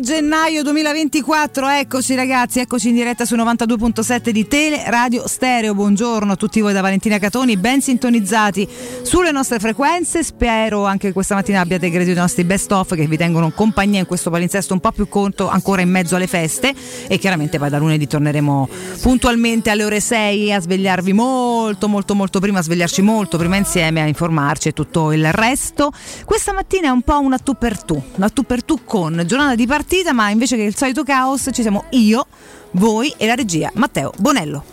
gennaio 2024, eccoci ragazzi, eccoci in diretta su 92.7 di Tele Radio Stereo. Buongiorno a tutti voi da Valentina Catoni, ben sintonizzati sulle nostre frequenze. Spero anche questa mattina abbiate gradito i nostri best of che vi tengono compagnia in questo palinsesto un po' più conto ancora in mezzo alle feste e chiaramente poi da lunedì torneremo puntualmente alle ore 6 a svegliarvi molto molto molto prima, a svegliarci molto prima insieme a informarci e tutto il resto. Questa mattina è un po' una tu per tu, una tu per tu con giornata di partita, ma invece che il solito caos ci siamo io, voi e la regia Matteo Bonello.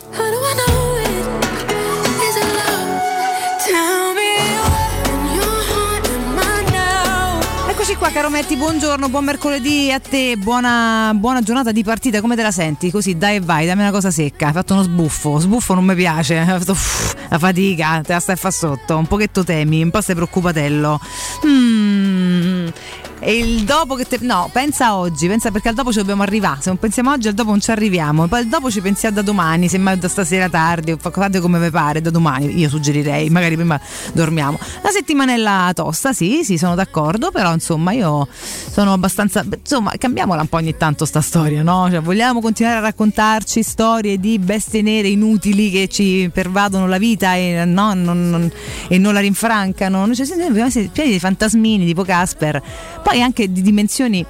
Eccoci qua caro Metti, buongiorno, buon mercoledì a te, buona, buona, giornata di partita, come te la senti? Così dai e vai, dammi una cosa secca, hai fatto uno sbuffo, sbuffo non mi piace, hai fatto uff, la fatica, te la stai a fa sotto, un pochetto temi, un po' stai preoccupatello. Mmm e il dopo che te. No, pensa oggi, pensa perché al dopo ci dobbiamo arrivare. Se non pensiamo oggi, al dopo non ci arriviamo. Poi al dopo ci pensiamo da domani, semmai da stasera tardi, o fate come vi pare, da domani. Io suggerirei, magari prima dormiamo. La settimanella tosta, sì, sì, sono d'accordo, però insomma io sono abbastanza. Insomma, cambiamola un po' ogni tanto sta storia, no? Cioè, vogliamo continuare a raccontarci storie di bestie nere inutili che ci pervadono la vita e, no, non, non, e non la rinfrancano. Cioè, pieni di fantasmini tipo Casper poi anche di dimensioni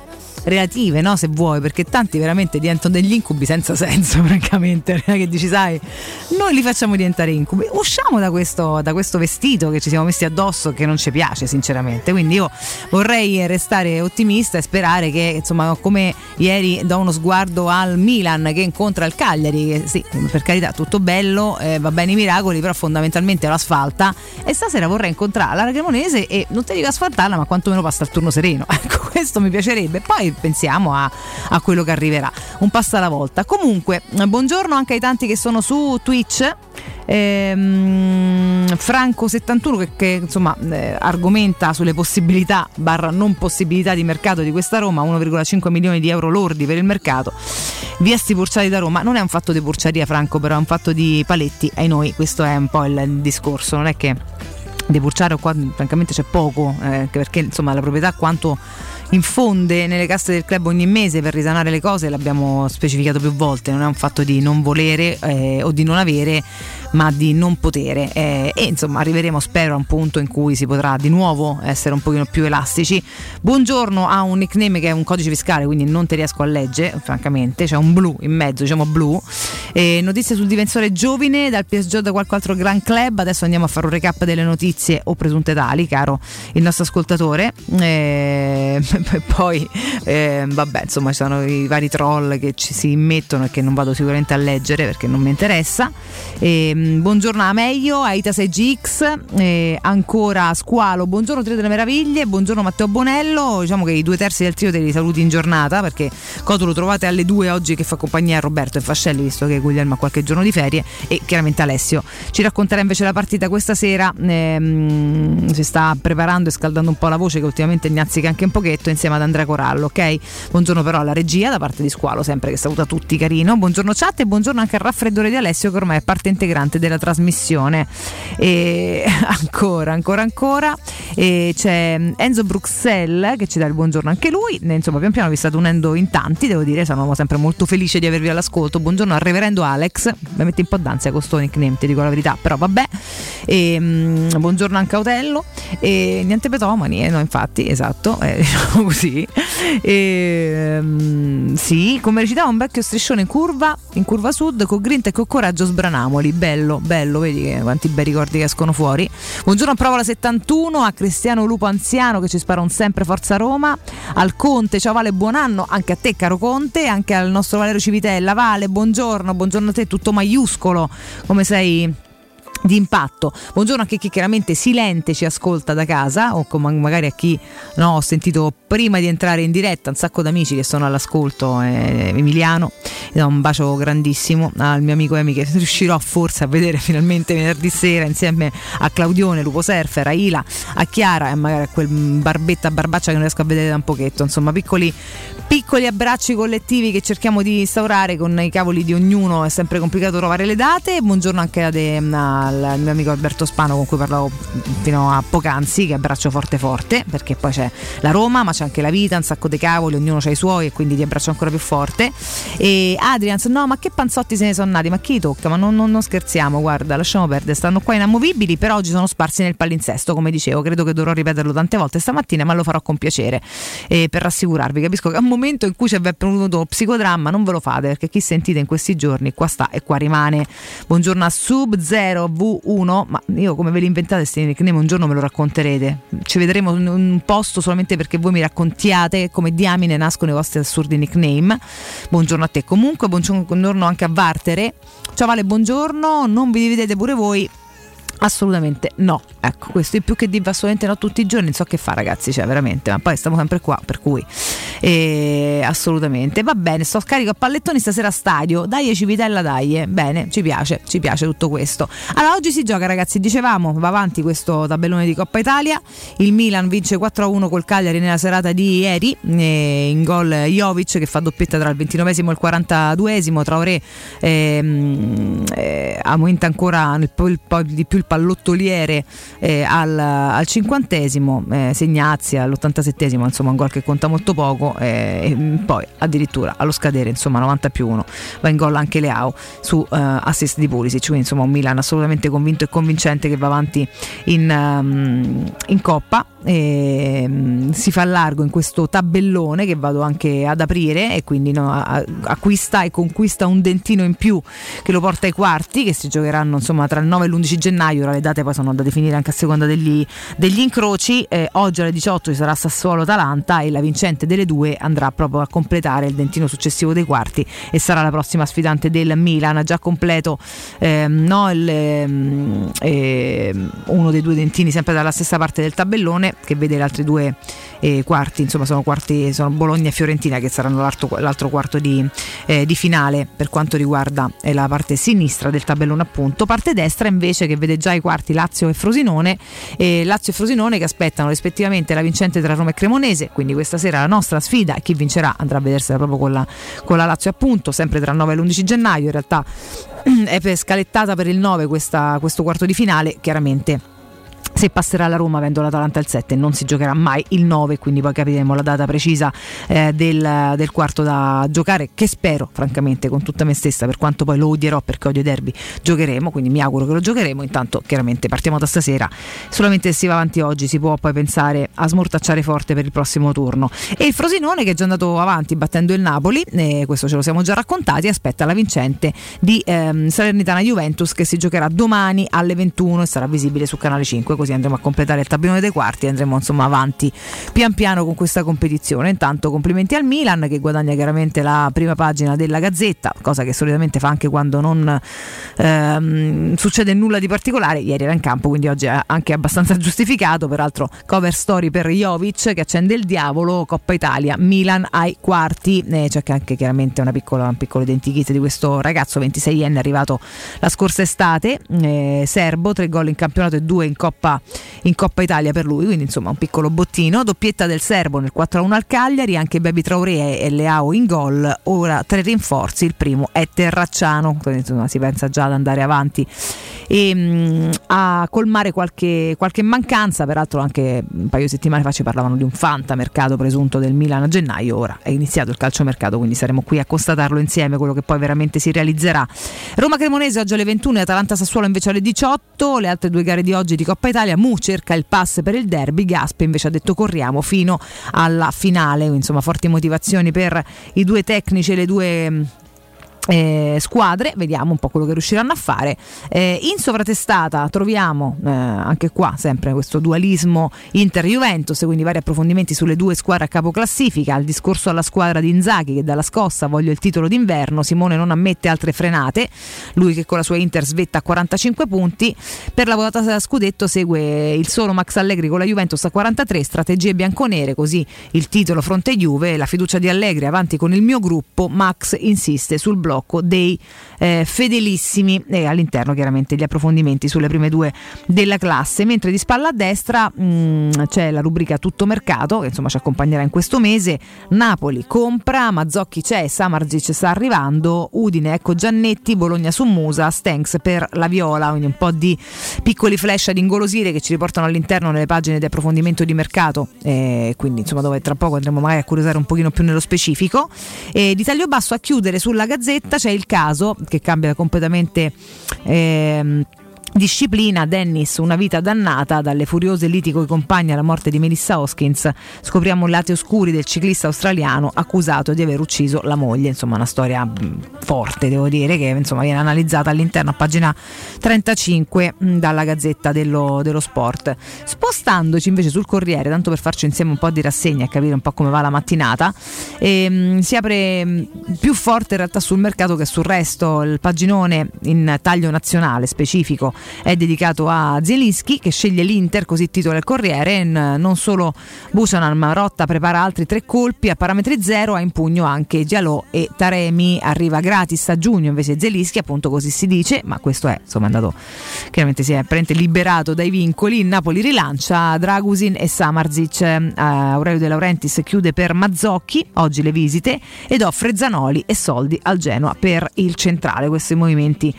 relative, no? se vuoi, perché tanti veramente diventano degli incubi senza senso, francamente, che dici, sai, noi li facciamo diventare incubi, usciamo da questo, da questo vestito che ci siamo messi addosso che non ci piace sinceramente, quindi io vorrei restare ottimista e sperare che, insomma, come ieri do uno sguardo al Milan che incontra il Cagliari, che sì, per carità, tutto bello, eh, va bene i miracoli, però fondamentalmente lo asfalta e stasera vorrei incontrare la Cremonese e non ti dico asfaltarla, ma quantomeno passa il turno sereno, ecco, questo mi piacerebbe. Poi pensiamo a, a quello che arriverà, un passo alla volta. Comunque, buongiorno anche ai tanti che sono su Twitch. Ehm, Franco71 che, che insomma eh, argomenta sulle possibilità barra non possibilità di mercato di questa Roma 1,5 milioni di euro lordi per il mercato. Via sti purciati da Roma. Non è un fatto di purciaria Franco però è un fatto di paletti. Ai noi questo è un po' il discorso. Non è che di purciare qua francamente c'è poco eh, perché insomma la proprietà quanto infonde nelle casse del club ogni mese per risanare le cose, l'abbiamo specificato più volte, non è un fatto di non volere eh, o di non avere, ma di non potere. Eh, e insomma arriveremo, spero, a un punto in cui si potrà di nuovo essere un pochino più elastici. Buongiorno ha un nickname che è un codice fiscale, quindi non ti riesco a leggere, francamente, c'è un blu in mezzo, diciamo blu. Eh, notizie sul difensore giovine dal PSG da qualche altro gran club. Adesso andiamo a fare un recap delle notizie o presunte tali, caro il nostro ascoltatore. Eh, poi eh, vabbè insomma ci sono i vari troll che ci si immettono e che non vado sicuramente a leggere perché non mi interessa e, ehm, buongiorno a Meglio a Ita 6GX eh, ancora Squalo buongiorno Trio delle Meraviglie buongiorno Matteo Bonello diciamo che i due terzi del trio te li saluti in giornata perché Coto lo trovate alle due oggi che fa compagnia a Roberto e Fascelli visto che Guglielmo ha qualche giorno di ferie e chiaramente Alessio ci racconterà invece la partita questa sera ehm, si sta preparando e scaldando un po' la voce che ultimamente gnazzica anche un pochetto insieme ad Andrea Corallo, ok? Buongiorno però alla regia da parte di Squalo, sempre che saluta tutti carino. Buongiorno chat e buongiorno anche al raffreddore di Alessio che ormai è parte integrante della trasmissione. E ancora, ancora, ancora. E c'è Enzo Bruxelles che ci dà il buongiorno anche lui. Insomma, pian piano vi state unendo in tanti, devo dire, sono sempre molto felice di avervi all'ascolto. Buongiorno al reverendo Alex. Mi mette un po' d'ansia con sto nickname, ti dico la verità, però vabbè. E, um, buongiorno anche a Otello. E niente petomani, eh, no, infatti, esatto. Eh, diciamo così. E, um, sì, come recitava un vecchio striscione in curva, in curva sud, con grinta e con coraggio sbranamoli. Bello, bello, vedi che, quanti bei ricordi che escono fuori. Buongiorno a Provola 71, a Cristiano Lupo Anziano che ci spara un sempre Forza Roma, al Conte, ciao Vale, buon anno, anche a te caro Conte, anche al nostro Valerio Civitella. Vale, buongiorno, buongiorno a te, tutto maiuscolo, come sei di impatto. Buongiorno a chi chiaramente silente ci ascolta da casa o magari a chi no, ho sentito prima di entrare in diretta un sacco d'amici che sono all'ascolto, eh, Emiliano, do un bacio grandissimo al mio amico Emi che riuscirò forse a vedere finalmente venerdì sera insieme a Claudione, Lupo Surfer, a Ila, a Chiara e magari a quel barbetta barbaccia che non riesco a vedere da un pochetto, insomma piccoli piccoli abbracci collettivi che cerchiamo di instaurare con i cavoli di ognuno, è sempre complicato trovare le date. Buongiorno anche ad, al mio amico Alberto Spano con cui parlavo fino a poc'anzi, che abbraccio forte forte, perché poi c'è la Roma, ma c'è anche la vita, un sacco di cavoli, ognuno ha i suoi e quindi ti abbraccio ancora più forte. E Adrian, no, ma che panzotti se ne sono nati? Ma chi tocca? Ma non, non, non scherziamo, guarda, lasciamo perdere, stanno qua inamovibili, però oggi sono sparsi nel palinsesto, come dicevo, credo che dovrò ripeterlo tante volte stamattina, ma lo farò con piacere eh, per rassicurarvi. Capisco che a momento in cui c'è venuto psicodramma non ve lo fate perché chi sentite in questi giorni qua sta e qua rimane. Buongiorno a Sub0V1, ma io come ve li inventate questi nickname un giorno me lo racconterete. Ci vedremo in un posto solamente perché voi mi raccontiate come diamine nascono i vostri assurdi nickname. Buongiorno a te comunque, buongiorno anche a Vartere. Ciao Vale, buongiorno, non vi dividete pure voi Assolutamente no, ecco questo è più che dire assolutamente no tutti i giorni, non so che fa ragazzi, cioè veramente, ma poi stiamo sempre qua, per cui eh, assolutamente, va bene, sto scarico a pallettoni stasera a stadio, dai Civitella dai, eh. bene, ci piace, ci piace tutto questo. Allora oggi si gioca ragazzi, dicevamo, va avanti questo tabellone di Coppa Italia, il Milan vince 4-1 col Cagliari nella serata di ieri, eh, in gol Jovic che fa doppietta tra il 29 e il 42esimo, Traoré ehm, eh, aumenta ancora il, il, il, di più il pallottoliere eh, al, al, cinquantesimo, eh, Segnazzi all'87esimo, insomma un gol che conta molto poco eh, poi addirittura allo scadere, insomma 90 più 1, va in gol anche Leao su uh, assist di Pulisic, quindi insomma un Milan assolutamente convinto e convincente che va avanti in, um, in Coppa. E, um, si fa largo in questo tabellone che vado anche ad aprire e quindi no, acquista e conquista un dentino in più che lo porta ai quarti che si giocheranno insomma tra il 9 e l'11 gennaio gennaio, ora le date poi sono da definire anche a seconda degli, degli incroci, eh, oggi alle 18 ci sarà Sassuolo-Talanta e la vincente delle due andrà proprio a completare il dentino successivo dei quarti e sarà la prossima sfidante del Milan, già completo ehm, no, il, ehm, ehm, uno dei due dentini sempre dalla stessa parte del tabellone che vede le altre due eh, quarti, insomma sono, quarti, sono Bologna e Fiorentina che saranno l'altro, l'altro quarto di, eh, di, finale per quanto riguarda eh, la parte sinistra del tabellone appunto, parte destra invece che vede già i quarti Lazio e Frosinone, e Lazio e Frosinone che aspettano rispettivamente la vincente tra Roma e Cremonese, quindi questa sera la nostra sfida, chi vincerà andrà a vedersela proprio con la, con la Lazio appunto, sempre tra il 9 e l'11 gennaio, in realtà è scalettata per il 9 questa, questo quarto di finale, chiaramente se passerà la Roma avendo l'Atalanta il 7 non si giocherà mai il 9 quindi poi capiremo la data precisa eh, del, del, quarto da giocare che spero francamente con tutta me stessa per quanto poi lo odierò perché odio derby giocheremo quindi mi auguro che lo giocheremo. Intanto chiaramente partiamo da stasera. Solamente se si va avanti oggi si può poi pensare a smortacciare forte per il prossimo turno. E il Frosinone che è già andato avanti battendo il Napoli questo ce lo siamo già raccontati aspetta la vincente di ehm, Salernitana Juventus che si giocherà domani alle 21 e sarà visibile su canale 5 così andremo a completare il tabellone dei quarti e andremo insomma avanti pian piano con questa competizione. Intanto complimenti al Milan che guadagna chiaramente la prima pagina della Gazzetta, cosa che solitamente fa anche quando non ehm, succede nulla di particolare. Ieri era in campo, quindi oggi è anche abbastanza giustificato. Peraltro cover story per Jovic che accende il diavolo, Coppa Italia, Milan ai quarti. Eh, c'è anche chiaramente una piccola, un piccolo identikit di questo ragazzo 26enne arrivato la scorsa estate, eh, serbo, tre gol in campionato e due in Coppa in Coppa Italia per lui, quindi insomma un piccolo bottino. Doppietta del Serbo nel 4-1 al Cagliari, anche Baby Traoré e Leao in gol. Ora tre rinforzi, il primo è Terracciano, quindi insomma si pensa già ad andare avanti e mh, mm, a colmare qualche, qualche, mancanza. Peraltro anche un paio di settimane fa ci parlavano di un fantamercato presunto del Milan a gennaio, ora è iniziato il calciomercato, quindi saremo qui a constatarlo insieme, quello che poi veramente si realizzerà. Roma Cremonese oggi alle 21 e Atalanta Sassuolo invece alle 18, le altre due gare di oggi di Coppa Italia Italia. Mu cerca il pass per il derby, Gaspe invece ha detto corriamo fino alla finale. Insomma, forti motivazioni per i due tecnici e le due eh, squadre, vediamo un po' quello che riusciranno a fare. Eh, in sovratestata troviamo eh, anche qua sempre questo dualismo Inter-Juventus, quindi vari approfondimenti sulle due squadre a capo classifica. Il discorso alla squadra di Inzaghi che dalla scossa voglio il titolo d'inverno, Simone non ammette altre frenate, lui che con la sua Inter svetta a 45 punti. Per la votata da scudetto segue il solo Max Allegri con la Juventus a 43, strategie bianconere, così il titolo fronte Juve, la fiducia di Allegri avanti con il mio gruppo, Max insiste sul blocco blocco dei eh, fedelissimi e all'interno chiaramente gli approfondimenti sulle prime due della classe, mentre di spalla a destra mh, mm, c'è la rubrica Tutto Mercato che insomma ci accompagnerà in questo mese, Napoli compra, Mazzocchi c'è, Samarzic sta arrivando, Udine ecco Giannetti, Bologna su Musa, Stenks per la Viola, quindi un po' di piccoli flash ad ingolosire che ci riportano all'interno nelle pagine di approfondimento di mercato, eh, quindi insomma dove tra poco andremo magari a curiosare un pochino più nello specifico. E di taglio basso a chiudere sulla Gazzetta c'è il caso che cambia completamente... Ehm, Disciplina, Dennis, una vita dannata dalle furiose liti coi compagni alla morte di Melissa Hoskins. Scopriamo i lati oscuri del ciclista australiano accusato di aver ucciso la moglie. Insomma, una storia mm, forte, devo dire, che insomma, viene analizzata all'interno a pagina 35 mm, dalla Gazzetta dello, dello, Sport. Spostandoci invece sul Corriere, tanto per farci insieme un po' di rassegna e capire un po' come va la mattinata, ehm, si apre mm, più forte in realtà sul mercato che sul resto. Il paginone in taglio nazionale specifico è dedicato a Zielinski che sceglie l'Inter, così titola il Corriere. Non solo Busanan, ma Rotta prepara altri tre colpi a parametri zero, ha in pugno anche Gialò e Taremi. Arriva gratis a giugno invece Zielinski, appunto così si dice, ma questo è insomma andato chiaramente si è liberato dai vincoli. Napoli rilancia Dragusin e Samarzic. Uh, Aurelio De Laurentiis chiude per Mazzocchi, oggi le visite, ed offre Zanoli e soldi al Genoa per il centrale. Questi movimenti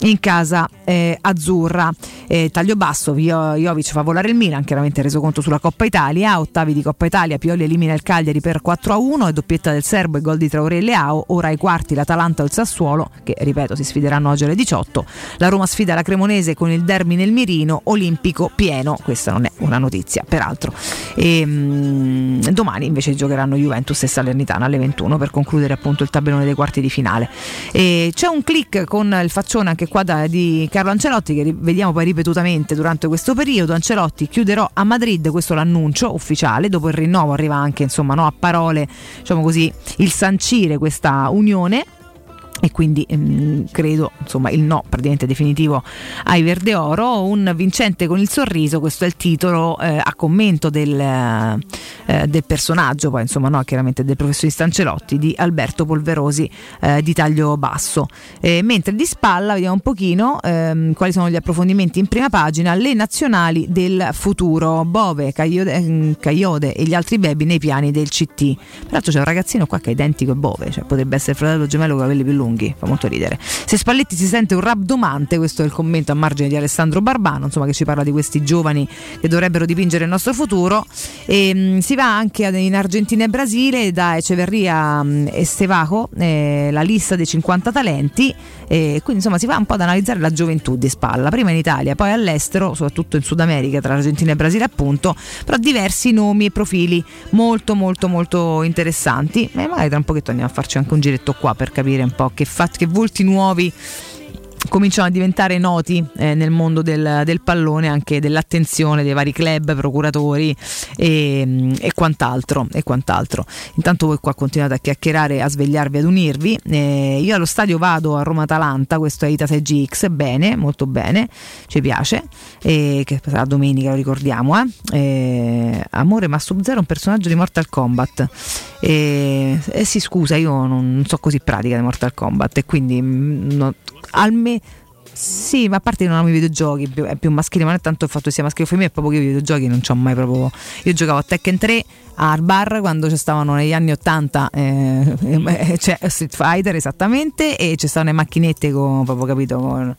in casa eh, azzurra. Eh, taglio basso, Jovic fa volare il Milan, chiaramente reso conto sulla Coppa Italia, ottavi di Coppa Italia, Pioli elimina il Cagliari per 4-1 e doppietta del Serbo e gol di Traoré e Leao, ora ai quarti l'Atalanta o il Sassuolo, che ripeto si sfideranno oggi alle 18, la Roma sfida la Cremonese con il derby nel Mirino, Olimpico pieno, questa non è una notizia peraltro. E, ehm, mh, domani invece giocheranno Juventus e Salernitana alle 21 per concludere appunto il tabellone dei quarti di finale. E c'è un click con il faccione anche qua da, di Carlo Ancelotti che vediamo poi ripetutamente durante questo periodo. Ancelotti chiuderò a Madrid, questo l'annuncio ufficiale, dopo il rinnovo arriva anche insomma no, a parole diciamo così, il sancire questa unione e quindi ehm, credo insomma il no praticamente definitivo ai Verde Oro. Un vincente con il sorriso questo è il titolo eh, a commento del, eh, del, personaggio poi insomma no chiaramente del professorista Ancelotti di Alberto Polverosi eh, di taglio basso. Mentre di spalla vediamo un pochino ehm, quali sono gli approfondimenti in prima pagina. Le nazionali del futuro Bove, Cagliode, ehm, Cagliode e gli altri baby nei piani del CT peraltro c'è un ragazzino qua che è identico a Bove cioè potrebbe essere fratello gemello con capelli più lunghi lunghi, fa molto ridere. Se Spalletti si sente un rabdomante, questo è il commento a margine di Alessandro Barbano, insomma che ci parla di questi giovani che dovrebbero dipingere il nostro futuro. E, mh, mm, si va anche in Argentina e Brasile da Eceverria mh, mm, e Stevaco, eh, la lista dei 50 talenti, e quindi insomma si va un po' ad analizzare la gioventù di spalla, prima in Italia, poi all'estero, soprattutto in Sud America, tra Argentina e Brasile appunto, però diversi nomi e profili molto molto molto interessanti e magari tra un pochetto andiamo a farci anche un giretto qua per capire un po' che, fa- che volti nuovi cominciano a diventare noti eh, nel mondo del, del, pallone, anche dell'attenzione dei vari club, procuratori e, e, quant'altro, e quant'altro. Intanto voi qua continuate a chiacchierare, a svegliarvi, ad unirvi. Eh, io allo stadio vado a Roma-Atalanta, questo è Ita 6GX, bene, molto bene, ci piace, e, che sarà domenica, lo ricordiamo. Eh. eh amore, ma Sub-Zero è un personaggio di Mortal Kombat. E, eh, sì, scusa, io non, non so così pratica di Mortal Kombat e quindi mm, no, almeno sì, ma a parte che non amo i videogiochi, è più maschile, ma non è tanto il fatto che sia maschile o femminile, è proprio che i videogiochi non ci ho mai proprio. Io giocavo a Tekken 3 al bar quando ci stavano negli anni 80 eh, eh, cioè Street Fighter esattamente e ci stavano le macchinette con proprio capito con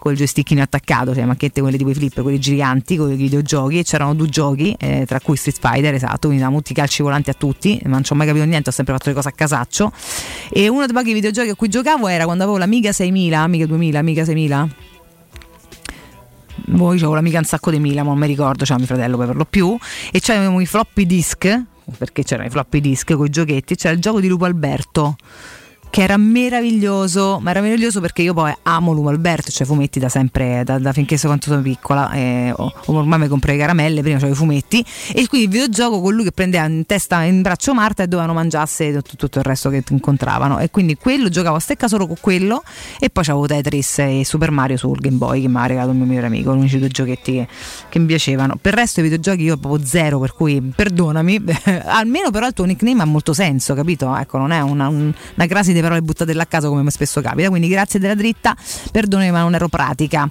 col joystickino attaccato, cioè macchette quelle tipo i flip, quelli giganti, con i videogiochi, e c'erano due giochi, eh, tra cui Street Fighter, esatto, quindi davamo tutti calci volanti a tutti, ma non ci ho mai capito niente, ho sempre fatto le cose a casaccio. E uno dei pochi videogiochi a cui giocavo era quando avevo l'Amiga 6000, Amiga 2000, Amiga 6000 voi c'avevo l'amica un sacco di mila, non mi ricordo, c'era mio fratello per lo più, e c'avevamo i floppy disk, perché c'erano i floppy disk con i giochetti, c'era il gioco di Lupo Alberto che era meraviglioso, ma era meraviglioso perché io poi amo Lumo Alberto, cioè fumetti da sempre, da, da finché so quanto sono piccola, e, oh, ormai mi comprei le caramelle, prima c'avevo i fumetti, e quindi il videogioco con lui che prendeva in testa, in braccio Marta e dovevano mangiarsi tutto, tutto il resto che incontravano, e quindi quello giocavo a stecca solo con quello, e poi c'avevo Tetris e Super Mario sul Game Boy che mi ha regalato il mio migliore amico, gli unici due giochetti che, che, mi piacevano. Per il resto i videogiochi io proprio zero, per cui perdonami, almeno però il tuo nickname ha molto senso, capito? Ecco, non è una, un, una crasi solite parole buttate là a caso come spesso capita. Quindi grazie della dritta, perdonami ma non ero pratica.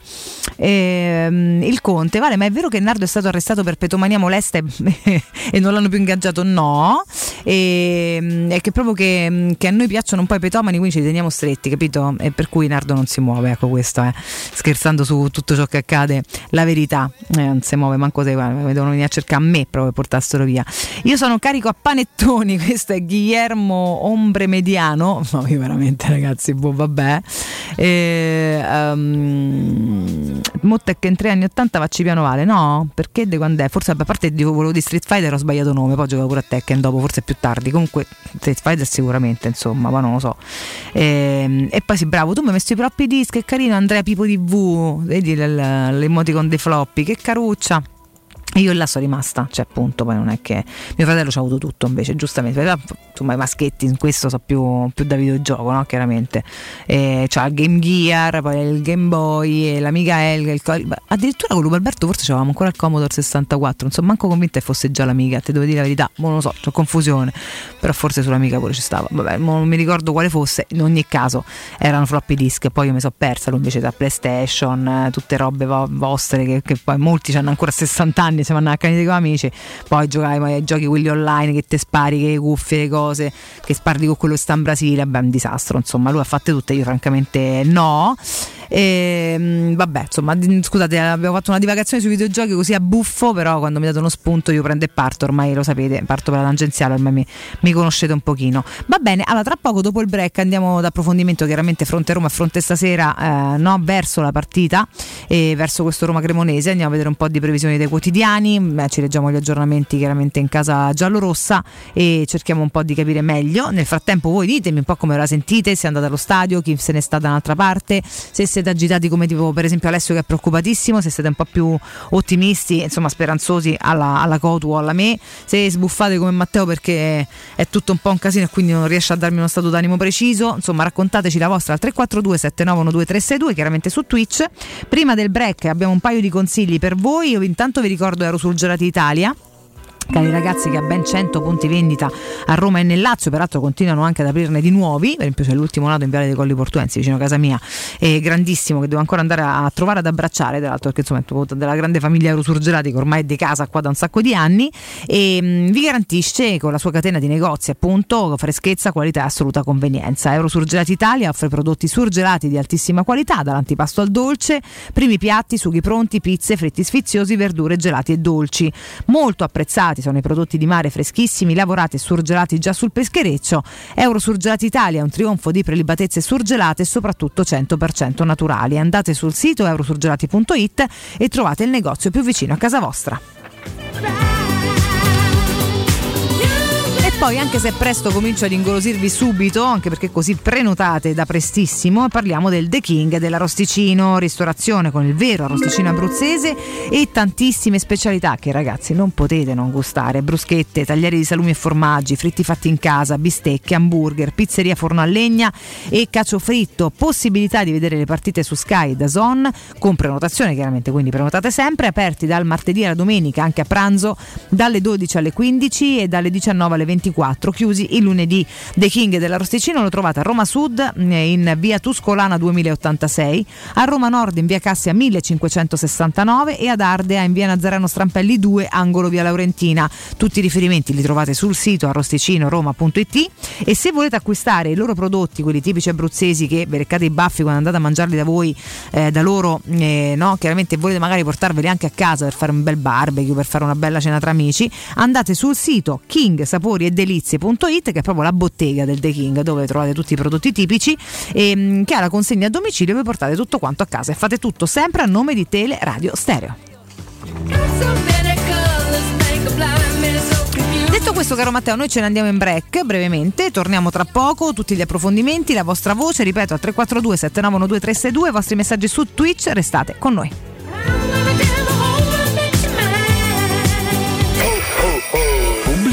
Ehm, il Conte, vale, ma è vero che Nardo è stato arrestato per petomania molesta e, non l'hanno più ingaggiato? No. E, ehm, è che proprio che, che, a noi piacciono un po' i petomani, quindi ci teniamo stretti, capito? E per cui Nardo non si muove, ecco questo, eh. scherzando su tutto ciò che accade, la verità eh, non si muove, manco se devono venire a cercare a me proprio per portarselo via. Io sono carico a panettoni, questo è Guillermo Ombre Mediano, no io veramente ragazzi, boh, vabbè. E, um, Mottec in tre anni 80 facci piano vale, no? Perché di quando è? Forse a parte di volevo di Street Fighter ho sbagliato nome, poi giocavo pure a Tekken dopo, forse più tardi. Comunque Street Fighter sicuramente, insomma, ma non lo so. E, e poi sì, bravo, tu mi hai messo i floppy disk, che carino Andrea Pipo TV, vedi l'emoticon dei floppy, che caruccia. E io là sono rimasta, cioè appunto, poi non è che mio fratello ci ha avuto tutto invece, giustamente, insomma i maschetti in questo so più, più da videogioco, no? Chiaramente. C'ha il Game Gear, poi il Game Boy, l'Amiga Elga, il, addirittura con Alberto forse avevamo ancora il Commodore 64, non sono manco convinta che fosse già l'Amiga, te devo dire la verità, non lo so, c'ho confusione, però forse sull'Amiga pure ci stava, vabbè, non mi ricordo quale fosse, in ogni caso erano floppy disk, poi io mi sono persa, lui invece da PlayStation, tutte robe vostre che, che poi molti hanno ancora 60 anni anni se vanno a canire con amici, poi giocavi ai giochi quelli online che te spari, che cuffie, le cose, che spari con quello che sta in Brasile, beh, un disastro, insomma, lui ha fatte tutte, io francamente no. E, ehm, vabbè, insomma, scusate, abbiamo fatto una divagazione sui videogiochi così a buffo, però quando mi date uno spunto io prendo e parto, ormai lo sapete, parto per la tangenziale, ormai mi, mi conoscete un pochino. Va bene, allora tra poco dopo il break andiamo ad approfondimento chiaramente fronte Roma e fronte stasera, eh, no, verso la partita e verso questo Roma Cremonese, andiamo a vedere un po' di previsioni dei quotidiani, Beh, ci leggiamo gli aggiornamenti chiaramente in casa giallorossa e cerchiamo un po' di capire meglio. Nel frattempo voi ditemi un po' come la sentite, se andate allo stadio, chi se ne sta da un'altra parte, se siete siete agitati come tipo per esempio Alessio che è preoccupatissimo, se siete un po' più ottimisti, insomma speranzosi alla, alla Cotu o alla me, se sbuffate come Matteo perché è tutto un po' un casino e quindi non riesce a darmi uno stato d'animo preciso, insomma raccontateci la vostra al 342 7912 362 chiaramente su Twitch. Prima del break abbiamo un paio di consigli per voi, io intanto vi ricordo ero sul Gelati Italia cari ragazzi che ha ben 100 punti vendita a Roma e nel Lazio, peraltro continuano anche ad aprirne di nuovi, per esempio c'è l'ultimo lato in Viale dei Colli Portuensi vicino a casa mia, è grandissimo che devo ancora andare a trovare ad abbracciare, tra l'altro perché insomma è della grande famiglia Eurosurgelati che ormai è di casa qua da un sacco di anni e mh, vi garantisce con la sua catena di negozi appunto freschezza, qualità e assoluta convenienza. Eurosurgelati Italia offre prodotti surgelati di altissima qualità, dall'antipasto al dolce, primi piatti, sughi pronti, pizze, fritti sfiziosi, verdure gelati e dolci, molto apprezzati Surgelati sono i prodotti di mare freschissimi, lavorati e surgelati già sul peschereccio. Euro Surgelati Italia, un trionfo di prelibatezze surgelate e soprattutto 100% naturali. Andate sul sito eurosurgelati.it e trovate il negozio più vicino a casa vostra. Poi anche se presto comincio ad ingolosirvi subito, anche perché così prenotate da prestissimo, parliamo del The King dell'arrosticino, ristorazione con il vero arrosticino abruzzese e tantissime specialità che ragazzi non potete non gustare, bruschette, taglieri di salumi e formaggi, fritti fatti in casa, bistecche, hamburger, pizzeria forno a legna e cacio fritto, possibilità di vedere le partite su Sky da Zon con prenotazione chiaramente, quindi prenotate sempre, aperti dal martedì alla domenica anche a pranzo dalle 12 alle 15 e dalle 19 alle 20 24, chiusi il lunedì. The King dell'Arosticino lo trovate a Roma Sud eh, in via Tuscolana 2086, a Roma Nord in via Cassia 1569 e ad Ardea in via Nazareno Strampelli 2, angolo via Laurentina. Tutti i riferimenti li trovate sul sito arrosticinoroma.it e se volete acquistare i loro prodotti, quelli tipici abruzzesi che vi reccate i baffi quando andate a mangiarli da voi, eh, da loro, eh, no? chiaramente volete magari portarveli anche a casa per fare un bel barbecue, per fare una bella cena tra amici, andate sul sito King Sapori e delizie.it che è proprio la bottega del The King dove trovate tutti i prodotti tipici e mm, che ha la consegna a domicilio e vi portate tutto quanto a casa e fate tutto sempre a nome di Tele Radio Stereo. Detto questo, caro Matteo, noi ce ne andiamo in break brevemente, torniamo tra poco, tutti gli approfondimenti, la vostra voce, ripeto, al 342 7912 362, i vostri messaggi su Twitch, restate con noi.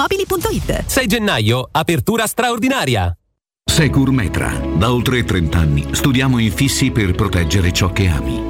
automobili.it 6 gennaio, apertura straordinaria. Secur Metra. Da oltre 30 anni studiamo infissi per proteggere ciò che ami.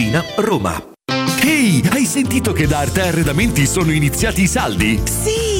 Tiburtina Roma. Ehi, hai sentito che da Arte Arredamenti sono iniziati i saldi? Sì,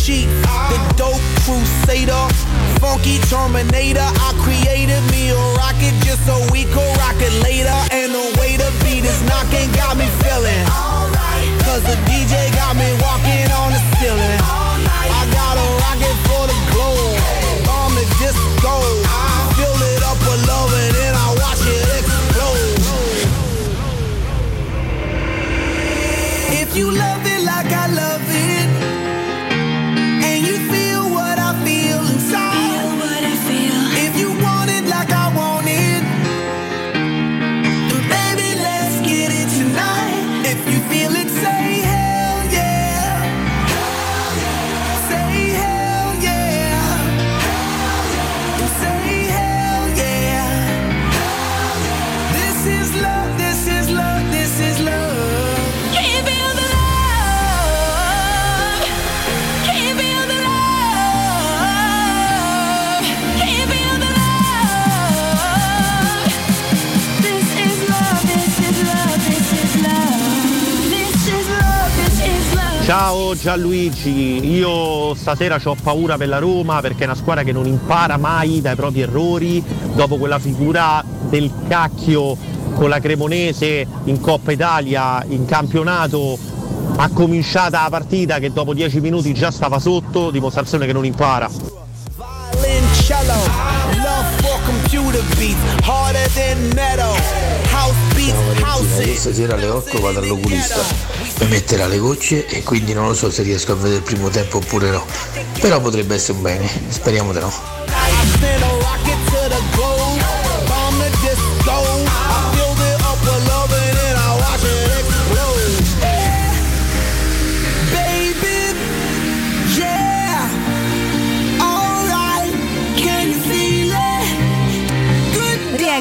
sheep, the dope crusader, funky terminator. I created me a rocket just so we could rock it later. And the way the beat is knocking got me feeling. Cause the DJ got me walking on the ceiling. I got a rocket for the globe, bomb the disco. Fill it up with love and then I watch it explode. If you love Ciao Gianluigi, io stasera ho paura per la Roma perché è una squadra che non impara mai dai propri errori, dopo quella figura del cacchio con la Cremonese in Coppa Italia, in campionato, ha cominciata la partita che dopo 10 minuti già stava sotto, dimostrazione che non impara. Cello, love for computer beats, harder than metal. House beats, house Io stasera alle 8 vado all'oculista, metterà le gocce e quindi non lo so se riesco a vedere il primo tempo oppure no. Però potrebbe essere un bene, speriamo di no.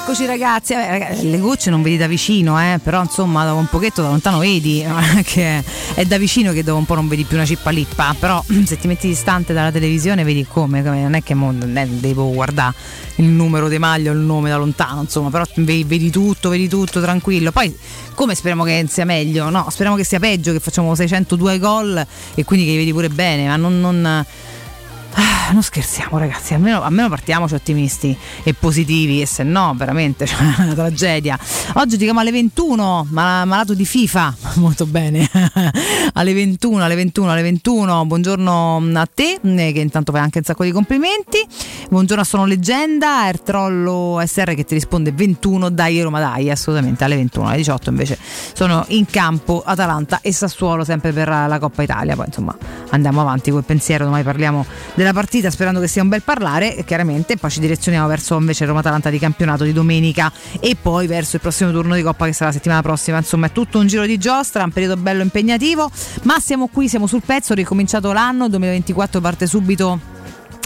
It? Rieccoci ragazzi, Eh, le gocce non vedi da vicino, eh, però insomma da un pochetto da lontano vedi, che è da vicino che dopo un po' non vedi più una cippa lippa, però se ti metti distante dalla televisione vedi come, non è che non devo guardare il numero di maglia o il nome da lontano, insomma, però vedi tutto, vedi tutto tranquillo. Poi come speriamo che sia meglio? No, speriamo che sia peggio, che facciamo 602 gol e quindi che li vedi pure bene, ma non... non Ah, non scherziamo ragazzi, almeno, almeno partiamoci ottimisti e positivi e se no veramente cioè, è una tragedia. Oggi giochiamo alle 21, ma, malato di FIFA, molto bene, alle 21, alle 21, alle 21, buongiorno a te eh, che intanto fai anche un sacco di complimenti, buongiorno a Sono Leggenda, Ertrollo SR che ti risponde 21, dai Roma dai, assolutamente alle 21, alle 18 invece sono in campo Atalanta e Sassuolo sempre per la Coppa Italia, poi insomma andiamo avanti col pensiero, domani parliamo della partita sperando che sia un bel parlare e chiaramente poi ci direzioniamo verso invece Roma-Atalanta di campionato di domenica e poi verso il prossimo turno di Coppa che sarà la settimana prossima. Insomma è tutto un giro di giostra un periodo bello impegnativo ma siamo qui, siamo sul pezzo ricominciato l'anno 2024 parte subito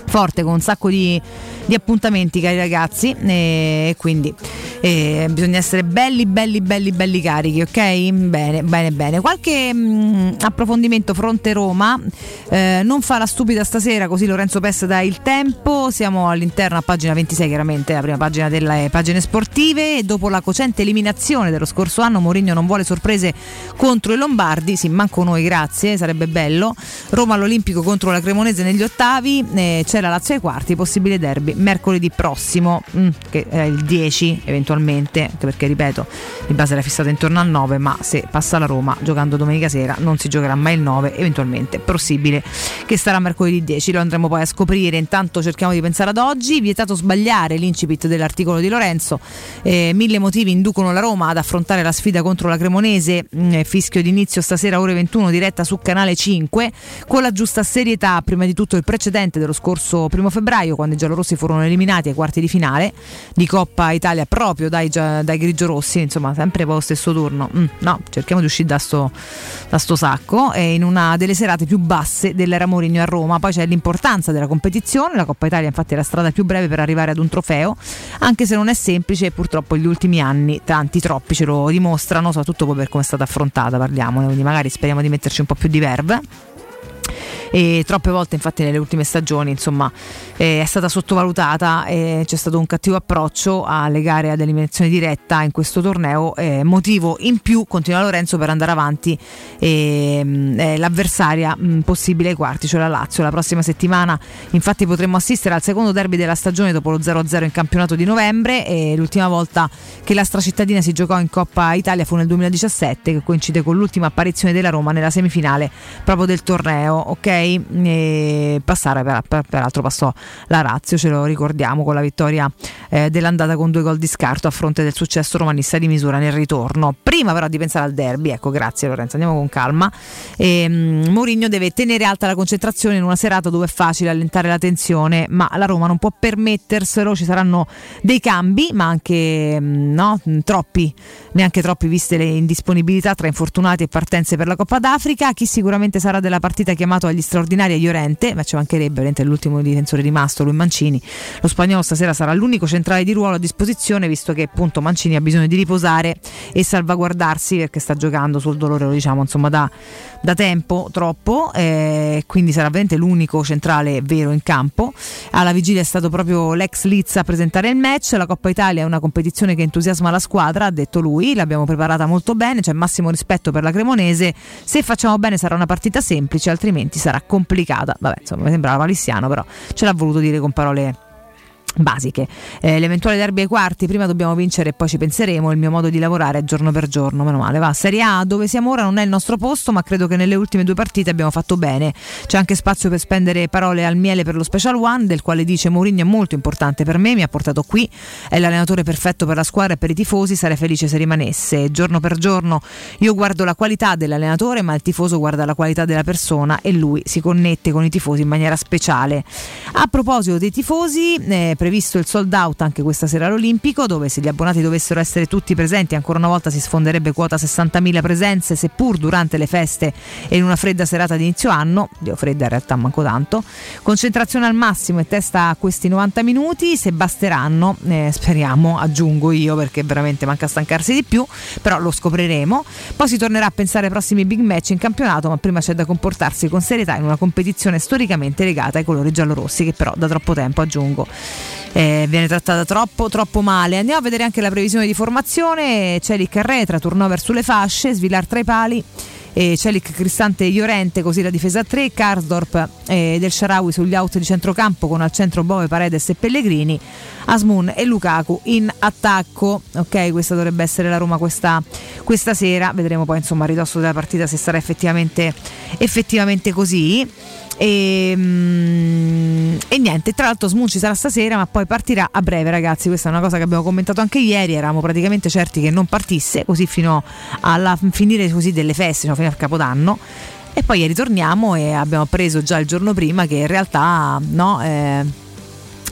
forte con un sacco di, di appuntamenti cari ragazzi e quindi eh, bisogna essere belli belli belli belli carichi ok? Bene bene bene. Qualche mh, approfondimento fronte Roma eh, non fa la stupida stasera così Lorenzo Pessa dà il tempo. Siamo all'interno a pagina 26 chiaramente la prima pagina delle pagine sportive. E dopo la cocente eliminazione dello scorso anno Mourinho non vuole sorprese contro i Lombardi. Sì manco noi grazie sarebbe bello. Roma all'Olimpico contro la Cremonese negli ottavi eh, c'è la Lazio ai quarti possibile derby mercoledì prossimo mm, che è il 10 eventualmente anche perché ripeto di base era fissato intorno al 9 ma se passa la Roma giocando domenica sera non si giocherà mai il 9 eventualmente possibile che sarà mercoledì 10 lo andremo poi a scoprire. Intanto cerchiamo di pensare ad oggi. Vietato sbagliare l'incipit dell'articolo di Lorenzo. Eh, mille motivi inducono la Roma ad affrontare la sfida contro la Cremonese. Mm, fischio d'inizio stasera ore 21 diretta su canale 5 con la giusta serietà prima di tutto il precedente dello scorso primo febbraio quando i giallorossi furono eliminati ai quarti di finale di Coppa Italia proprio dai, dai grigiorossi insomma sempre poi lo stesso turno. Mm, no cerchiamo di uscire da sto, da sto sacco. E in una delle serate più basse dell'era Mourinho a Roma. Poi c'è l'importanza della competizione. La Coppa Italia infatti è la strada più breve per arrivare ad un trofeo anche se non è semplice. Purtroppo gli ultimi anni tanti troppi ce lo dimostrano soprattutto per come è stata affrontata parliamone. Quindi magari speriamo di metterci un po' più di verve e troppe volte infatti nelle ultime stagioni insomma eh, è stata sottovalutata e c'è stato un cattivo approccio alle gare ad eliminazione diretta in questo torneo eh, motivo in più continua Lorenzo per andare avanti eh, l'avversaria mh, possibile ai quarti cioè la Lazio. La prossima settimana infatti potremmo assistere al secondo derby della stagione dopo lo 0-0 in campionato di novembre e l'ultima volta che la stracittadina si giocò in Coppa Italia fu nel 2017 che coincide con l'ultima apparizione della Roma nella semifinale proprio del torneo ok? E passare per, per- peraltro passò la Lazio ce lo ricordiamo con la vittoria eh, dell'andata con due gol di scarto a fronte del successo romanista di misura nel ritorno. Prima però di pensare al derby ecco grazie Lorenzo andiamo con calma. E, mm, Mourinho deve tenere alta la concentrazione in una serata dove è facile allentare la tensione ma la Roma non può permetterselo ci saranno dei cambi ma anche mm, no, troppi neanche troppi viste le indisponibilità tra infortunati e partenze per la Coppa d'Africa. Chi sicuramente sarà della partita chiamato agli straordinaria Iorente, ma ci mancherebbe ovviamente l'ultimo difensore rimasto, lui Mancini. Lo spagnolo stasera sarà l'unico centrale di ruolo a disposizione, visto che appunto Mancini ha bisogno di riposare e salvaguardarsi perché sta giocando sul dolore, lo diciamo, insomma, da, da tempo, troppo, eh, quindi sarà veramente l'unico centrale vero in campo. Alla vigilia è stato proprio l'ex Liz a presentare il match. La Coppa Italia è una competizione che entusiasma la squadra, ha detto lui. L'abbiamo preparata molto bene, c'è massimo rispetto per la Cremonese. Se facciamo bene sarà una partita semplice, altrimenti sarà complicata. Vabbè, insomma, mi sembrava palissiano, però ce l'ha voluto dire con parole basiche. Eh, l'eventuale derby ai quarti, prima dobbiamo vincere e poi ci penseremo. Il mio modo di lavorare è giorno per giorno, meno male. Va, Serie A dove siamo ora non è il nostro posto, ma credo che nelle ultime due partite abbiamo fatto bene. C'è anche spazio per spendere parole al miele per lo Special One, del quale dice Mourinho è molto importante per me, mi ha portato qui, è l'allenatore perfetto per la squadra e per i tifosi, sarei felice se rimanesse. Giorno per giorno io guardo la qualità dell'allenatore, ma il tifoso guarda la qualità della persona e lui si connette con i tifosi in maniera speciale. A proposito dei tifosi, eh, previsto il sold out anche questa sera all'Olimpico, dove se gli abbonati dovessero essere tutti presenti, ancora una volta si sfonderebbe quota 60.000 presenze, seppur durante le feste e in una fredda serata di inizio anno, Dio fredda in realtà manco tanto. Concentrazione al massimo e testa a questi 90 minuti, se basteranno, eh, speriamo, aggiungo io perché veramente manca stancarsi di più, però lo scopriremo. Poi si tornerà a pensare ai prossimi big match in campionato, ma prima c'è da comportarsi con serietà in una competizione storicamente legata ai colori giallorossi, che però da troppo tempo aggiungo eh, viene trattata troppo, troppo male. Andiamo a vedere anche la previsione di formazione. Celic arretra, turnover sulle fasce, Svilar tra i pali. E Celic, Cristante Iorente, così la difesa a 3, Karsdorp e Del Sharawi sugli out di centrocampo con al centro Bove, Paredes e Pellegrini, Asmun e Lukaku in attacco. Ok, questa dovrebbe essere la Roma questa, questa sera, vedremo poi insomma a ridosso della partita se sarà effettivamente, effettivamente così. E, mm, e, niente, tra l'altro Smoon ci sarà stasera, ma poi partirà a breve, ragazzi. Questa è una cosa che abbiamo commentato anche ieri. Eravamo praticamente certi che non partisse così fino alla finire così delle feste, no, fino al capodanno. E poi ritorniamo e abbiamo appreso già il giorno prima che in realtà no, eh,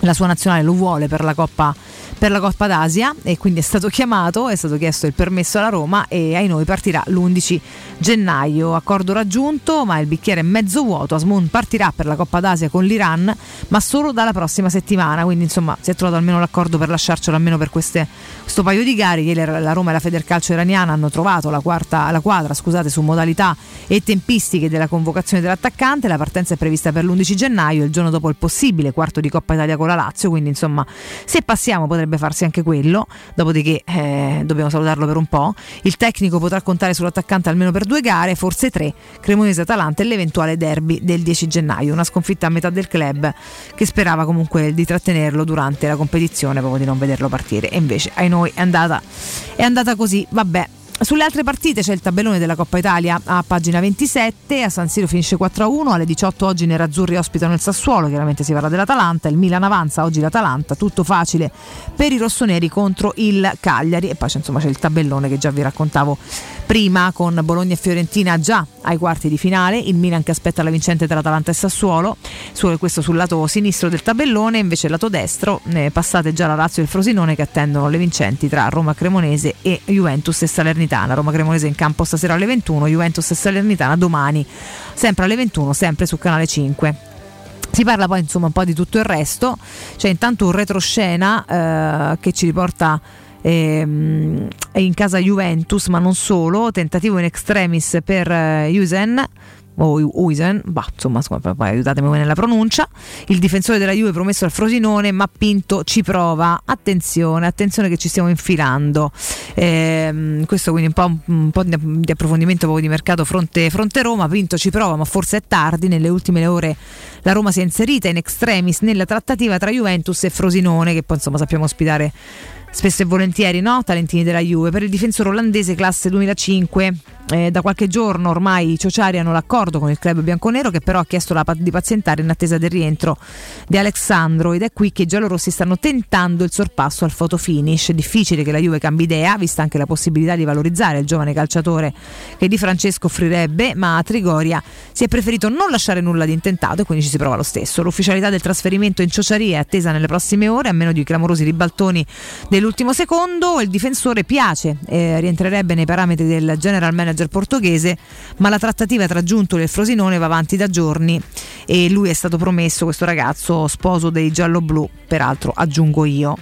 la sua nazionale lo vuole per la Coppa per la Coppa d'Asia e quindi è stato chiamato, è stato chiesto il permesso alla Roma e ai noi partirà l'11 gennaio. Accordo raggiunto, ma il bicchiere è mezzo vuoto. Asmun partirà per la Coppa d'Asia con l'Iran, ma solo dalla prossima settimana. Quindi insomma si è trovato almeno l'accordo per lasciarcelo almeno per queste, questo paio di gare. Ieri la Roma e la Federcalcio iraniana hanno trovato la, quarta, la quadra scusate, su modalità e tempistiche della convocazione dell'attaccante. La partenza è prevista per l'11 gennaio, il giorno dopo il possibile quarto di Coppa Italia con la Lazio. Quindi insomma se passiamo potrebbe farsi anche quello, dopodiché eh, dobbiamo salutarlo per un po'. Il tecnico potrà contare sull'attaccante almeno per due gare, forse tre, Cremonese-Atalanta e l'eventuale derby del 10 gennaio, una sconfitta a metà del club che sperava comunque di trattenerlo durante la competizione proprio di non vederlo partire e invece ai noi è andata, è andata così, vabbè. Sulle altre partite c'è il tabellone della Coppa Italia a pagina 27, a San Siro finisce 4-1, alle 18 oggi i nerazzurri ospitano il Sassuolo, chiaramente si parla dell'Atalanta, il Milan avanza, oggi l'Atalanta, tutto facile per i rossoneri contro il Cagliari e poi c'è, insomma, c'è il tabellone che già vi raccontavo prima con Bologna e Fiorentina già ai quarti di finale, il Milan che aspetta la vincente tra Atalanta e Sassuolo, questo sul lato sinistro del tabellone, invece il lato destro eh, passate già la Lazio e il Frosinone che attendono le vincenti tra Roma Cremonese e Juventus e Salernitana. Roma Cremonese in campo stasera alle 21, Juventus e Salernitana domani sempre alle 21, sempre su canale 5. Si parla poi insomma un po' di tutto il resto, c'è intanto un retroscena eh, che ci riporta ehm, in casa Juventus, ma non solo, tentativo in extremis per eh, Jusen o Uisen, bah, insomma, poi aiutatemi nella pronuncia. Il difensore della Juve promesso al Frosinone, ma Pinto ci prova. Attenzione, attenzione che ci stiamo infilando. Ehm, questo quindi un po', un po di approfondimento di mercato fronte, fronte, Roma. Pinto ci prova, ma forse è tardi. Nelle ultime ore la Roma si è inserita in extremis nella trattativa tra Juventus e Frosinone, che poi insomma sappiamo ospitare spesso e volentieri, no? Talentini della Juve. Per il difensore olandese classe 2005 eh, da qualche giorno ormai i Ciociari hanno l'accordo con il club bianconero che però ha chiesto la, di pazientare in attesa del rientro di Alessandro ed è qui che i giallorossi stanno tentando il sorpasso al photo finish. Difficile che la Juve cambi idea, vista anche la possibilità di valorizzare il giovane calciatore che Di Francesco offrirebbe, ma a Trigoria si è preferito non lasciare nulla di intentato e quindi ci si prova lo stesso. L'ufficialità del trasferimento in Ciociaria è attesa nelle prossime ore, a meno di clamorosi ribaltoni dell'ultimo secondo. Il difensore piace, eh, rientrerebbe nei parametri del general manager portoghese, ma la trattativa tra Giuntoli e Frosinone va avanti da giorni e lui è stato promesso, questo ragazzo, sposo dei giallo-blu, peraltro aggiungo io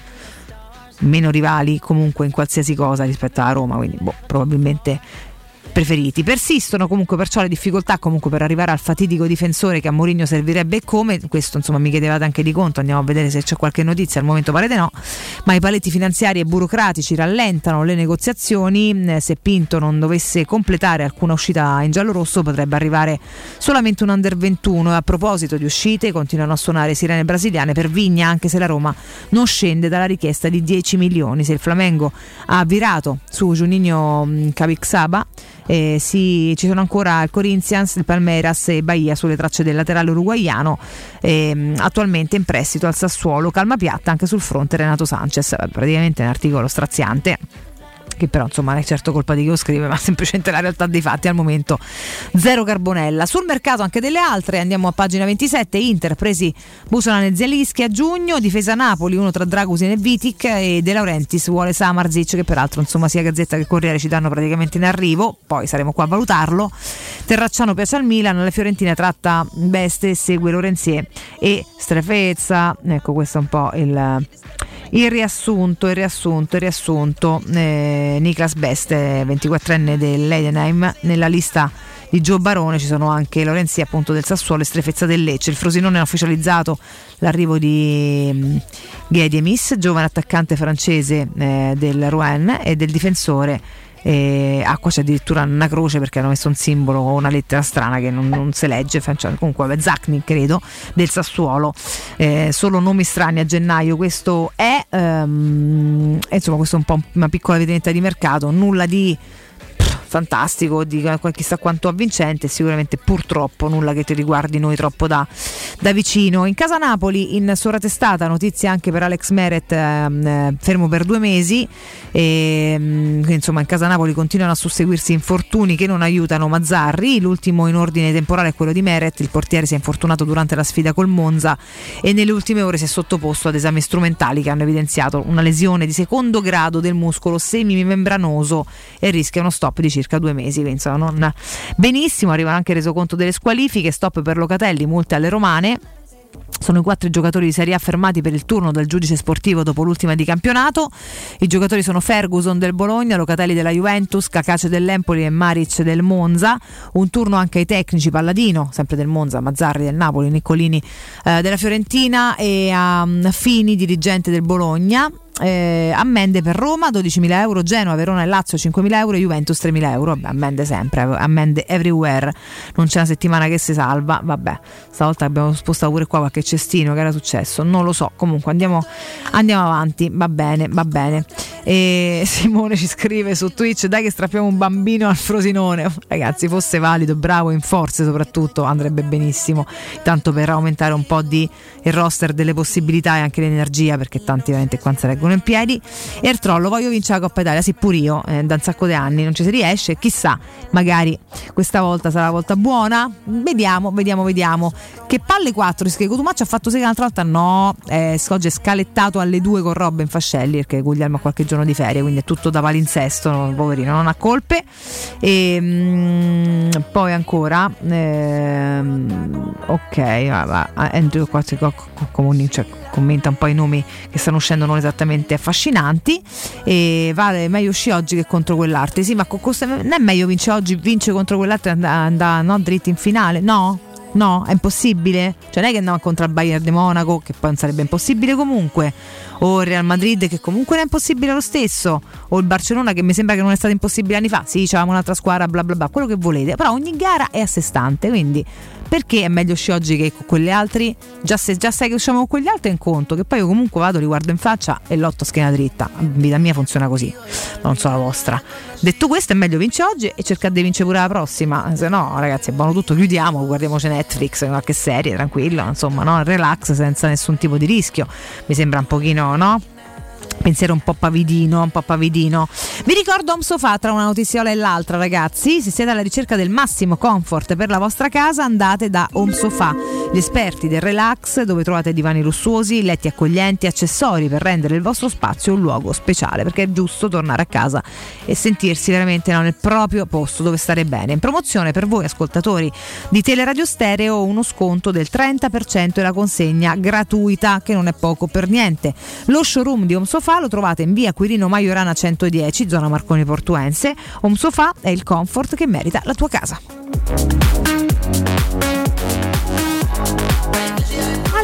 meno rivali comunque in qualsiasi cosa rispetto alla Roma, quindi boh, probabilmente preferiti. Persistono comunque perciò le difficoltà comunque per arrivare al fatidico difensore che a Mourinho servirebbe come, questo insomma mi chiedevate anche di conto, andiamo a vedere se c'è qualche notizia, al momento pare di no, ma i paletti finanziari e burocratici rallentano le negoziazioni, se Pinto non dovesse completare alcuna uscita in giallo-rosso potrebbe arrivare solamente un under 21 e a proposito di uscite continuano a suonare sirene brasiliane per Vigna anche se la Roma non scende dalla richiesta di 10 milioni, se il Flamengo ha virato su Juninho Cavixaba eh, sì, ci sono ancora il Corinthians, il Palmeiras e Bahia sulle tracce del laterale uruguaiano, ehm, attualmente in prestito al Sassuolo, calma piatta anche sul fronte Renato Sanchez, praticamente un articolo straziante che però insomma non è certo colpa di chi lo scrive, ma semplicemente la realtà dei fatti al momento zero carbonella. Sul mercato anche delle altre, andiamo a pagina 27, Inter presi Busolan e Zelischi a giugno, difesa Napoli, uno tra Dragusin e Vitic e De Laurentiis vuole Samarzic che peraltro insomma sia Gazzetta che Corriere ci danno praticamente in arrivo, poi saremo qua a valutarlo. Terracciano piace al Milan, la Fiorentina tratta Beste, segue Lorenzier e Strefezza, ecco questo è un po' il il riassunto, il riassunto, il riassunto. Eh, Niklas Best, 24enne dell'Edenheim, nella lista di Gio Barone ci sono anche Lorenzi appunto del Sassuolo e Strefezza del Lecce. Il Frosinone ha ufficializzato l'arrivo di um, Gediemis, giovane attaccante francese eh, del Rouen e del difensore eh, ah, qua c'è addirittura una croce perché hanno messo un simbolo o una lettera strana che non, non si legge. Cioè, comunque, vabbè, Zacni credo del Sassuolo. Eh, solo nomi strani a gennaio. Questo è um, insomma, questo è un po' una piccola vedetta di mercato. Nulla di fantastico, di chissà quanto avvincente, sicuramente purtroppo nulla che ti riguardi noi troppo da, da vicino. In casa Napoli, in sovratestata, notizia anche per Alex Meret, eh, fermo per due mesi. E, mm, insomma, in casa Napoli continuano a susseguirsi infortuni che non aiutano Mazzarri. L'ultimo in ordine temporale è quello di Meret. Il portiere si è infortunato durante la sfida col Monza e nelle ultime ore si è sottoposto ad esami strumentali che hanno evidenziato una lesione di secondo grado del muscolo semimembranoso e rischia uno stop di circa circa due mesi, insomma, non benissimo, arriva anche il resoconto delle squalifiche, stop per Locatelli, multe alle romane. Sono i quattro giocatori di Serie A fermati per il turno del giudice sportivo dopo l'ultima di campionato. I giocatori sono Ferguson del Bologna, Locatelli della Juventus, Cacace dell'Empoli e Maric del Monza. Un turno anche ai tecnici Palladino, sempre del Monza, Mazzarri del Napoli, Niccolini eh, della Fiorentina e a um, Fini, dirigente del Bologna eh, ammende per Roma 12.000 euro, Genoa, Verona e Lazio 5.000 euro, Juventus 3.000 euro, vabbè, ammende sempre, ammende everywhere, non c'è una settimana che si salva, vabbè, stavolta abbiamo spostato pure qua qualche cestino che era successo, non lo so, comunque andiamo, andiamo avanti, va bene, va bene. E Simone ci scrive su Twitch, dai che strappiamo un bambino al Frosinone, ragazzi fosse valido, bravo, in forze soprattutto, andrebbe benissimo, tanto per aumentare un po' di il roster delle possibilità e anche l'energia, perché tanti veramente qua si reggono in piedi. E il trollo, voglio vincere la Coppa Italia, sì pure io, eh, da un sacco di anni non ci si riesce, chissà, magari questa volta sarà la volta buona, vediamo, vediamo, vediamo. Che palle 4, si scrive Cotumaccio ha fatto segno l'altra volta, no, eh, oggi è scalettato alle 2 con Robben Fascelli, perché Guglielmo ha qualche giorno di ferie, quindi è tutto da palinsesto, no, poverino, non ha colpe. E mh, poi ancora, ehm, ok, va, va, Andrew qua si comuni, cioè, commenta un po' i nomi che stanno uscendo non esattamente affascinanti e vale meglio uscire oggi che contro quell'arte sì ma costa, non è meglio vincere oggi vince contro quell'arte e andare no, dritti in finale no No, è impossibile. Cioè, non è che andiamo contro il Bayern di Monaco, che poi non sarebbe impossibile comunque. O il Real Madrid, che comunque non è impossibile lo stesso. O il Barcellona, che mi sembra che non è stato impossibile anni fa. Sì, c'avevamo un'altra squadra, bla bla bla, quello che volete. Però ogni gara è a sé stante. Quindi perché è meglio uscire oggi che con quelle altre? Già, se, già sai che usciamo con quegli altri è in conto, che poi io comunque vado, li guardo in faccia e lotto a schiena dritta. Vita mia funziona così, non so la vostra. Detto questo, è meglio vincere oggi e cercare di vincere pure la prossima. Se no, ragazzi, è buono tutto, chiudiamo, guardiamoci Netflix, qualche serie, tranquillo, insomma, no? relax senza nessun tipo di rischio. Mi sembra un pochino, no? Pensiero un po' pavidino, un po' pavidino. Vi ricordo Home Sofa tra una notiziola e l'altra, ragazzi. Se siete alla ricerca del massimo comfort per la vostra casa, andate da Home Sofa, gli esperti del relax, dove trovate divani lussuosi, letti accoglienti, accessori per rendere il vostro spazio un luogo speciale, perché è giusto tornare a casa e sentirsi veramente no, nel proprio posto dove stare bene. In promozione per voi ascoltatori di Teleradio Stereo uno sconto del 30% e la consegna gratuita, che non è poco per niente. Lo showroom di Home Sofa lo trovate in via Quirino Maiorana 110, zona Marconi Portuense. Home Sofa è il comfort che merita la tua casa.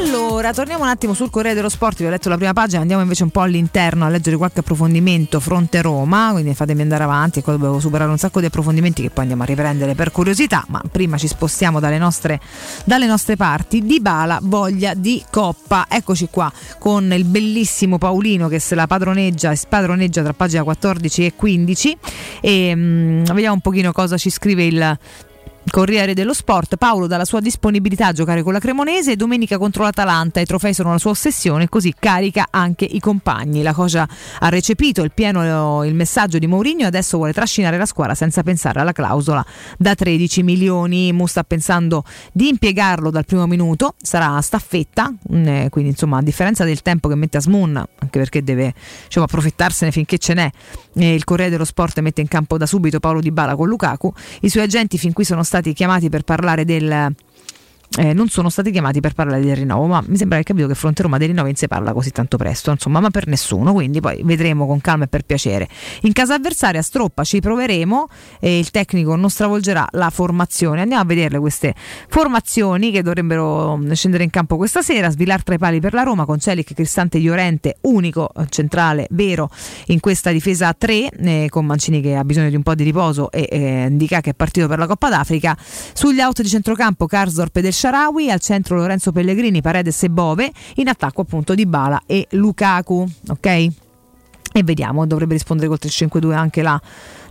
Allora, torniamo un attimo sul Corriere dello Sport, vi ho letto la prima pagina, andiamo invece un po' all'interno a leggere qualche approfondimento fronte Roma, quindi fatemi andare avanti, qua dovevo superare un sacco di approfondimenti che poi andiamo a riprendere per curiosità, ma prima ci spostiamo dalle nostre, dalle nostre parti. Di Bala, voglia di coppa, eccoci qua con il bellissimo Paolino che se la padroneggia, spadroneggia tra pagina 14 e 15 e mm, vediamo un pochino cosa ci scrive il Corriere dello Sport, Paolo dalla sua disponibilità a giocare con la Cremonese, domenica contro l'Atalanta i trofei sono la sua ossessione, così carica anche i compagni. La Cosa ha recepito il pieno il messaggio di Mourinho e adesso vuole trascinare la squadra senza pensare alla clausola da 13 milioni. Mu sta pensando di impiegarlo dal primo minuto, sarà a staffetta, mm, quindi insomma a differenza del tempo che mette a Smoon, anche perché deve diciamo, approfittarsene finché ce n'è, il Corriere dello Sport mette in campo da subito Paolo Di Bala con Lukaku, i suoi agenti fin qui sono stati chiamati per parlare del eh, non sono stati chiamati per parlare del rinnovo, ma mi sembra che capito che fronte Roma dei rinnovi si parla così tanto presto, insomma, ma per nessuno, quindi poi vedremo con calma e per piacere. In casa avversaria Stroppa ci proveremo e il tecnico non stravolgerà la formazione. Andiamo a vederle queste formazioni che dovrebbero mm, scendere in campo questa sera, svilar tra i pali per la Roma con Celic, Cristante Iorente, unico centrale vero in questa difesa a 3 eh, con Mancini che ha bisogno di un po' di riposo e eh, Indica che è partito per la Coppa d'Africa. Sugli out di centrocampo Karsdorp e Del Sharawi, al centro Lorenzo Pellegrini, Paredes e Bove, in attacco appunto di Bala e Lukaku, ok? E vediamo, dovrebbe rispondere col 3-5-2 anche la,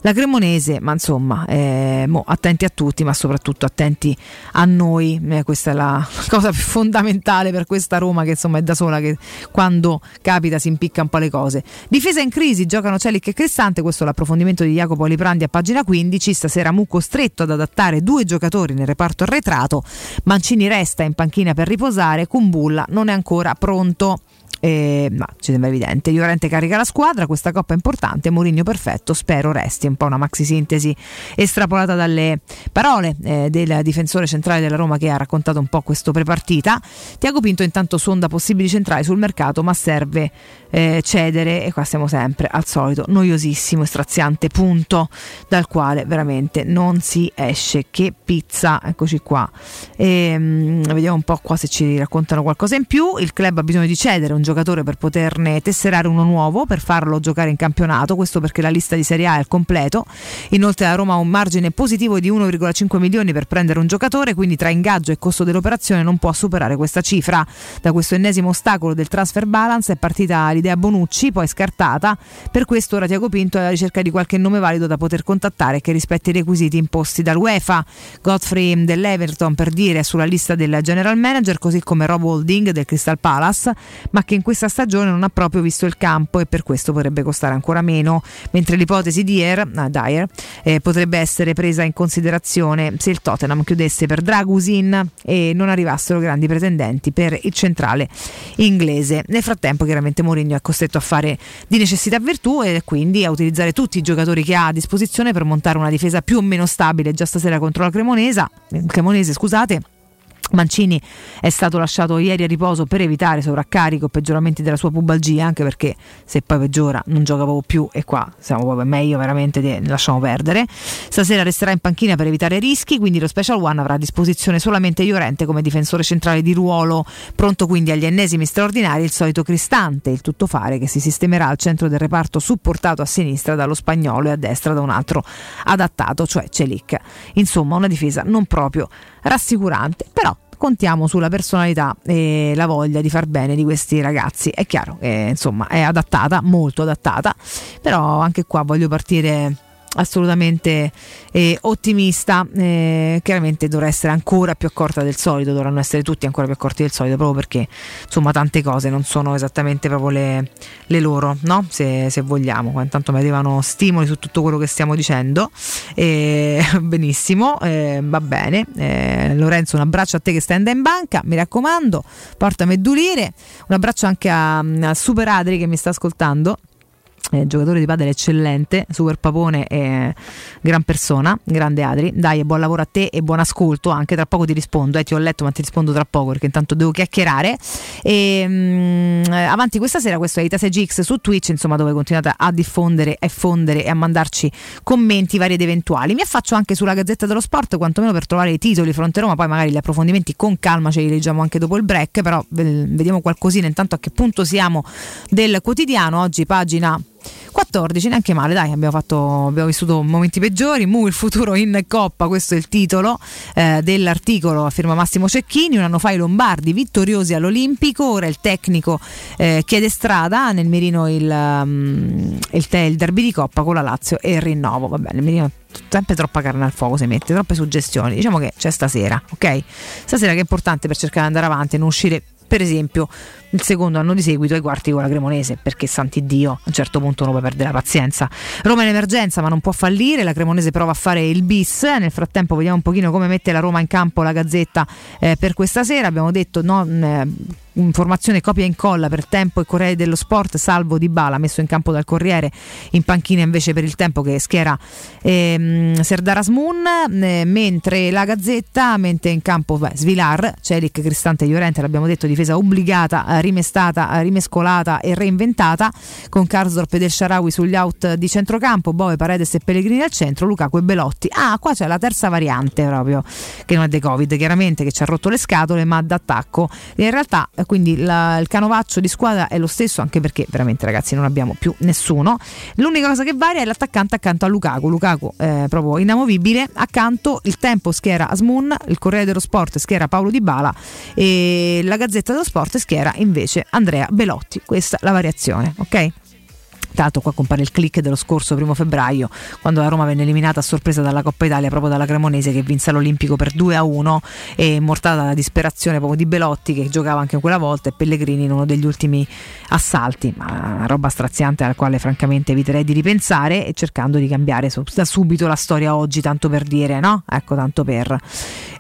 la Cremonese, ma insomma, eh, mo, attenti a tutti, ma soprattutto attenti a noi. Eh, questa è la cosa più fondamentale per questa Roma che insomma è da sola che quando capita si impicca un po' le cose. Difesa in crisi, giocano Celic e Cristante, questo è l'approfondimento di Jacopo Liprandi a pagina 15. Stasera Mu costretto ad adattare due giocatori nel reparto arretrato. Mancini resta in panchina per riposare, Kumbulla non è ancora pronto. Eh, ma ci sembra evidente. Llorente carica la squadra, questa coppa è importante, Mourinho perfetto, spero resti un po' una maxi sintesi estrapolata dalle parole eh, del difensore centrale della Roma che ha raccontato un po' questo prepartita. Tiago Pinto intanto sonda possibili centrali sul mercato, ma serve eh, cedere e qua siamo sempre al solito noiosissimo e straziante punto dal quale veramente non si esce. Che pizza, eccoci qua. E, mm, vediamo un po' qua se ci raccontano qualcosa in più. Il club ha bisogno di cedere un giocatore per poterne tesserare uno nuovo, per farlo giocare in campionato, questo perché la lista di Serie A è al completo. Inoltre la Roma ha un margine positivo di 1,5 milioni per prendere un giocatore, quindi tra ingaggio e costo dell'operazione non può superare questa cifra. Da questo ennesimo ostacolo del transfer balance è partita l'idea Bonucci, poi scartata. Per questo ora Tiago Pinto è alla ricerca di qualche nome valido da poter contattare che rispetti i requisiti imposti dall'UEFA. Godfrey dell'Everton per dire è sulla lista del general manager, così come Rob Holding del Crystal Palace, ma che in questa stagione non ha proprio visto il campo e per questo potrebbe costare ancora meno, mentre l'ipotesi di Dyer, ah, Dyer eh, potrebbe essere presa in considerazione se il Tottenham chiudesse per Dragusin e non arrivassero grandi pretendenti per il centrale inglese. Nel frattempo chiaramente Mourinho è costretto a fare di necessità virtù e quindi a utilizzare tutti i giocatori che ha a disposizione per montare una difesa più o meno stabile già stasera contro la Cremonese, Cremonese scusate Mancini è stato lasciato ieri a riposo per evitare sovraccarico e peggioramenti della sua pubalgia, anche perché se poi peggiora non gioca proprio più e qua siamo proprio meglio veramente di, lasciamo perdere. Stasera resterà in panchina per evitare rischi, quindi lo Special One avrà a disposizione solamente Iorente come difensore centrale di ruolo, pronto quindi agli ennesimi straordinari il solito Cristante, il tuttofare che si sistemerà al centro del reparto supportato a sinistra dallo spagnolo e a destra da un altro adattato, cioè Celic. Insomma, una difesa non proprio rassicurante, però contiamo sulla personalità e la voglia di far bene di questi ragazzi. È chiaro che insomma è adattata, molto adattata, però anche qua voglio partire assolutamente eh, ottimista. Eh, chiaramente dovrà essere ancora più accorta del solito, dovranno essere tutti ancora più accorti del solito, proprio perché insomma tante cose non sono esattamente proprio le, le loro, no? se, se, vogliamo. Intanto mi arrivano stimoli su tutto quello che stiamo dicendo. Eh, benissimo, eh, va bene. Eh, Lorenzo, un abbraccio a te che stai in banca, mi raccomando, portami a dulire. Un abbraccio anche a, a Super Adri che mi sta ascoltando eh, giocatore di padel eccellente, super papone e gran persona, grande Adri. Dai, buon lavoro a te e buon ascolto. Anche tra poco ti rispondo. Eh, ti ho letto, ma ti rispondo tra poco perché intanto devo chiacchierare. E, mh, mm, avanti questa sera, questo è Ita GX su Twitch, insomma, dove continuate a diffondere e fondere e a mandarci commenti vari ed eventuali. Mi affaccio anche sulla Gazzetta dello Sport, quantomeno per trovare i titoli fronte Roma, poi magari gli approfondimenti con calma ce li leggiamo anche dopo il break, però vediamo qualcosina intanto a che punto siamo del quotidiano. Oggi pagina 14, neanche male, dai, abbiamo, fatto, abbiamo vissuto momenti peggiori. Mu il futuro in Coppa, questo è il titolo eh, dell'articolo a firma Massimo Cecchini. Un anno fa i Lombardi vittoriosi all'Olimpico, ora il tecnico eh, chiede strada nel mirino il, um, il, il derby di Coppa con la Lazio e il rinnovo. Va bene, il mirino sempre troppa carne al fuoco si mette, troppe suggestioni. Diciamo che c'è stasera, ok? Stasera che è importante per cercare di andare avanti e non uscire per esempio il secondo anno di seguito ai quarti con la Cremonese perché santi Dio a un certo punto uno può perdere la pazienza Roma in emergenza ma non può fallire la Cremonese prova a fare il bis nel frattempo vediamo un pochino come mette la Roma in campo la Gazzetta eh, per questa sera abbiamo detto no, eh, informazione copia e incolla per Tempo e Corriere dello Sport, salvo Di Bala messo in campo dal Corriere, in panchina invece per il Tempo che schiera ehm, Serdar Asmun, eh, mentre la Gazzetta mette in campo beh, Svilar, Celic, Cristante e Llorente, l'abbiamo detto, difesa obbligata, eh, rimestata, eh, rimescolata e reinventata, con Karsdorp e Del Sharawi sugli out di centrocampo, Bove, Paredes e Pellegrini al centro, Lukaku e Belotti. Ah, qua c'è la terza variante proprio, che non è dei Covid, chiaramente, che ci ha rotto le scatole, ma d'attacco. In realtà quindi la, il canovaccio di squadra è lo stesso anche perché veramente ragazzi non abbiamo più nessuno. L'unica cosa che varia è l'attaccante accanto a Lukaku. Lukaku è proprio inamovibile. Accanto il tempo schiera Asmun il Corriere dello Sport schiera Paolo Di Bala e la Gazzetta dello Sport schiera invece Andrea Belotti. Questa è la variazione ok? Tanto qua compare il click dello scorso primo febbraio, quando la Roma venne eliminata a sorpresa dalla Coppa Italia proprio dalla Cremonese che vinse l'Olimpico per 2 a 1 e mortata la disperazione proprio di Belotti che giocava anche quella volta e Pellegrini in uno degli ultimi assalti, ma una roba straziante alla quale francamente eviterei di ripensare e cercando di cambiare da subito la storia oggi, tanto per dire, no? Ecco, tanto per.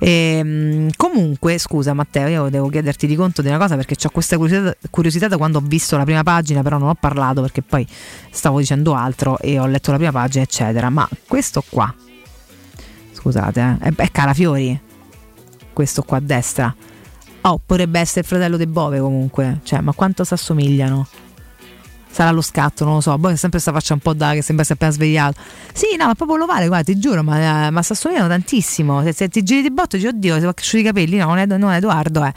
E, ehm, comunque, scusa Matteo, io devo chiederti di conto di una cosa perché ho questa curiosità, curiosità da quando ho visto la prima pagina, però non ho parlato perché poi stavo dicendo altro e ho letto la prima pagina, eccetera. Ma questo qua, scusate, eh, è Calafiori, questo qua a destra. Oh, potrebbe essere il fratello De Bove comunque, cioè, ma quanto si assomigliano? Sarà lo scatto, non lo so. Poi sempre sta faccia un po' da che sembra si appena svegliato. Sì, no, ma proprio lo vale, guarda, ti giuro, ma, eh, ma si assomigliano tantissimo. Se, se, ti giri di botto, dici, oddio, va cresciuti i capelli. No, non è, non è Edoardo, è,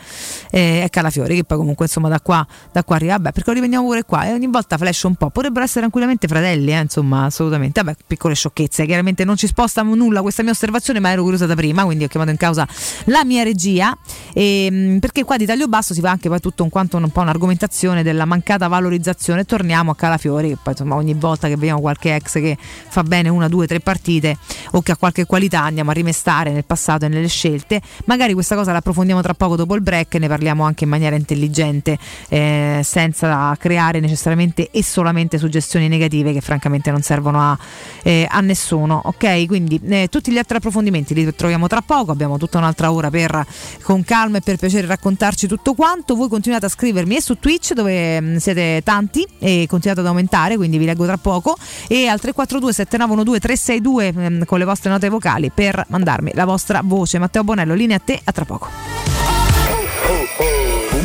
è, è Calafiori, che poi comunque insomma da qua, da qua arriva. Vabbè, perché lo riprendiamo pure qua e ogni volta flash un po'. Potrebbero essere tranquillamente fratelli, eh, insomma, assolutamente. Vabbè, piccole sciocchezze. Chiaramente non ci sposta nulla questa mia osservazione, ma ero curiosa da prima, quindi ho chiamato in causa la mia regia. E, ehm, perché qua di taglio basso si fa anche poi tutto un quanto un po' un'argomentazione della mancata valorizzazione. Torniamo a Calafiori, poi insomma ogni volta che vediamo qualche ex che fa bene una, due, tre partite o che ha qualche qualità andiamo a rimestare nel passato e nelle scelte. Magari questa cosa la approfondiamo tra poco dopo il break, ne parliamo anche in maniera intelligente, eh, senza creare necessariamente e solamente suggestioni negative che francamente non servono a, eh, a nessuno. Ok, quindi eh, tutti gli altri approfondimenti li troviamo tra poco, abbiamo tutta un'altra ora per con calma e per piacere raccontarci tutto quanto. Voi continuate a scrivermi e su Twitch dove mm, siete tanti e continuate ad aumentare, quindi vi leggo tra poco. E al 342 7912 362 mh, con le vostre note vocali per mandarmi la vostra voce. Matteo Bonello, linea a te, a tra poco.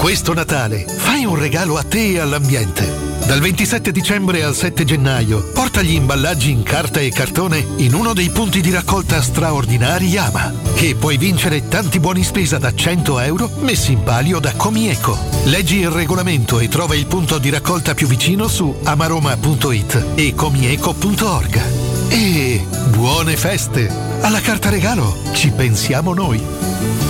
Questo Natale fai un regalo a te e all'ambiente. Dal 27 dicembre al 7 gennaio porta gli imballaggi in carta e cartone in uno dei punti di raccolta straordinari Yama e puoi vincere tanti buoni spesa da 100 euro messi in palio da Comieco. Leggi il regolamento e trova il punto di raccolta più vicino su amaroma.it e comieco.org. E buone feste! Alla carta regalo ci pensiamo noi!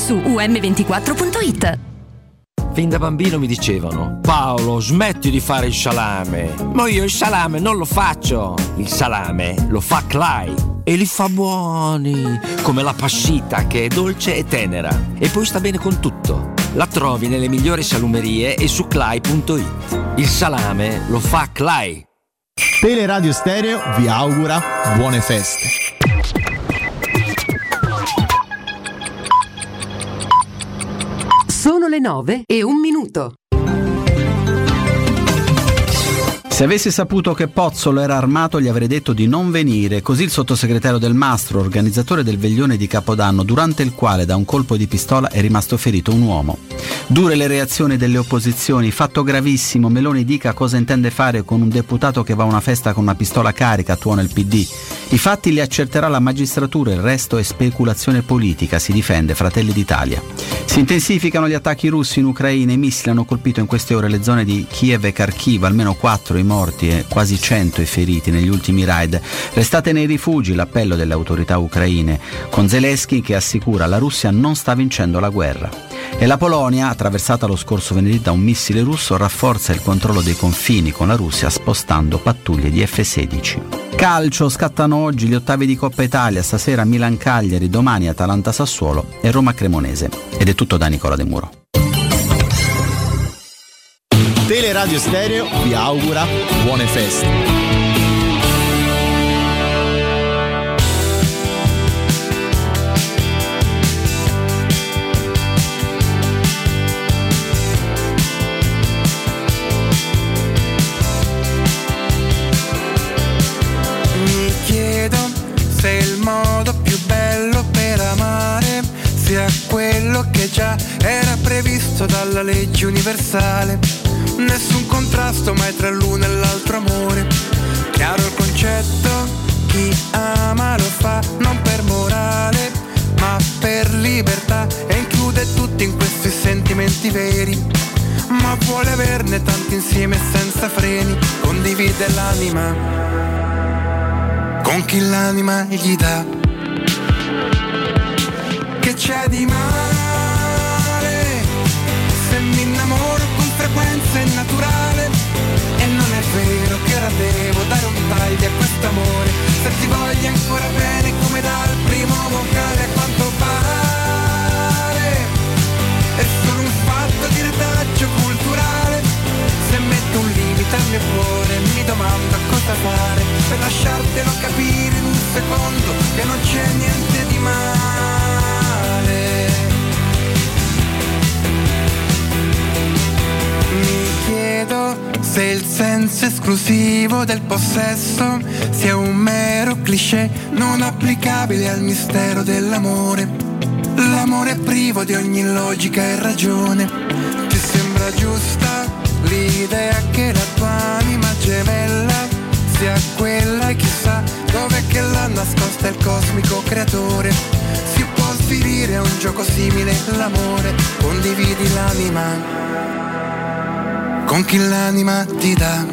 su um24.it. Fin da bambino mi dicevano: Paolo, smetti di fare il salame. Ma io il salame non lo faccio. Il salame lo fa Clay e li fa buoni, come la passita che è dolce e tenera. E poi sta bene con tutto. La trovi nelle migliori salumerie e su clay.it. Il salame lo fa Clay. Teleradio Stereo vi augura buone feste. Sono le 9 e un minuto. Se avessi saputo che Pozzolo era armato gli avrei detto di non venire, così il sottosegretario del Mastro, organizzatore del veglione di Capodanno, durante il quale da un colpo di pistola è rimasto ferito un uomo. Dure le reazioni delle opposizioni, fatto gravissimo, Meloni dica cosa intende fare con un deputato che va a una festa con una pistola carica, tuona il PD. I fatti li accerterà la magistratura, il resto è speculazione politica, si difende Fratelli d'Italia. Si intensificano gli attacchi russi in Ucraina, i missili hanno colpito in queste ore le zone di Kiev e Kharkiv, almeno 4 i morti e quasi 100 i feriti negli ultimi raid. Restate nei rifugi, l'appello delle autorità ucraine, con Zelensky che assicura la Russia non sta vincendo la guerra. E la Polonia, attraversata lo scorso venerdì da un missile russo, rafforza il controllo dei confini con la Russia spostando pattuglie di F-16. Calcio, scattano oggi gli ottavi di Coppa Italia, stasera Milan-Cagliari, domani Atalanta-Sassuolo e Roma-Cremonese. Ed è tutto da Nicola De Muro. Teleradio Stereo vi augura buone feste. Quello che già era previsto dalla legge universale. Nessun contrasto mai tra l'uno e l'altro amore. Chiaro il concetto, chi ama lo fa non per morale, ma per libertà e include tutti in questi sentimenti veri. Ma vuole averne tanti insieme senza freni, condivide l'anima con chi l'anima gli dà. Che c'è di male frequenza naturale. E non è vero che ora devo dare un taglio a quest'amore se ti voglio ancora bene come dal primo vocale a quanto pare è solo un fatto di retaggio culturale. Se metto un limite al mio cuore mi domando cosa fare per lasciartelo capire in un secondo che non c'è niente di male chiedo se il senso esclusivo del possesso sia un mero cliché non applicabile al mistero dell'amore. L'amore è privo di ogni logica e ragione. Ti sembra giusta l'idea che la tua anima gemella sia quella e chissà dove che l'ha nascosta il cosmico creatore. Si può svilire un gioco simile l'amore, condividi l'anima con chi l'anima ti dà.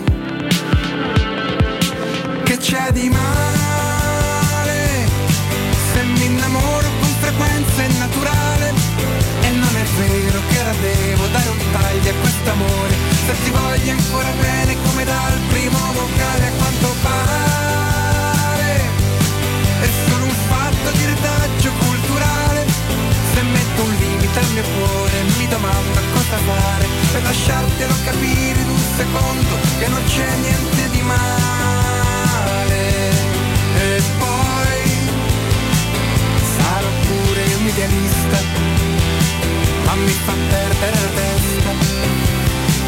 Che c'è di male se mi innamoro con frequenza è naturale? E non è vero che ora devo dare un taglio a quest'amore se ti voglio ancora bene come dal primo vocale a quanto pare. È solo un fatto di retaggio se metto un limite al mio cuore mi domando cosa fare? Per lasciartelo capire in un secondo che non c'è niente di male. E poi sarò pure un idealista ma mi fa perdere la testa.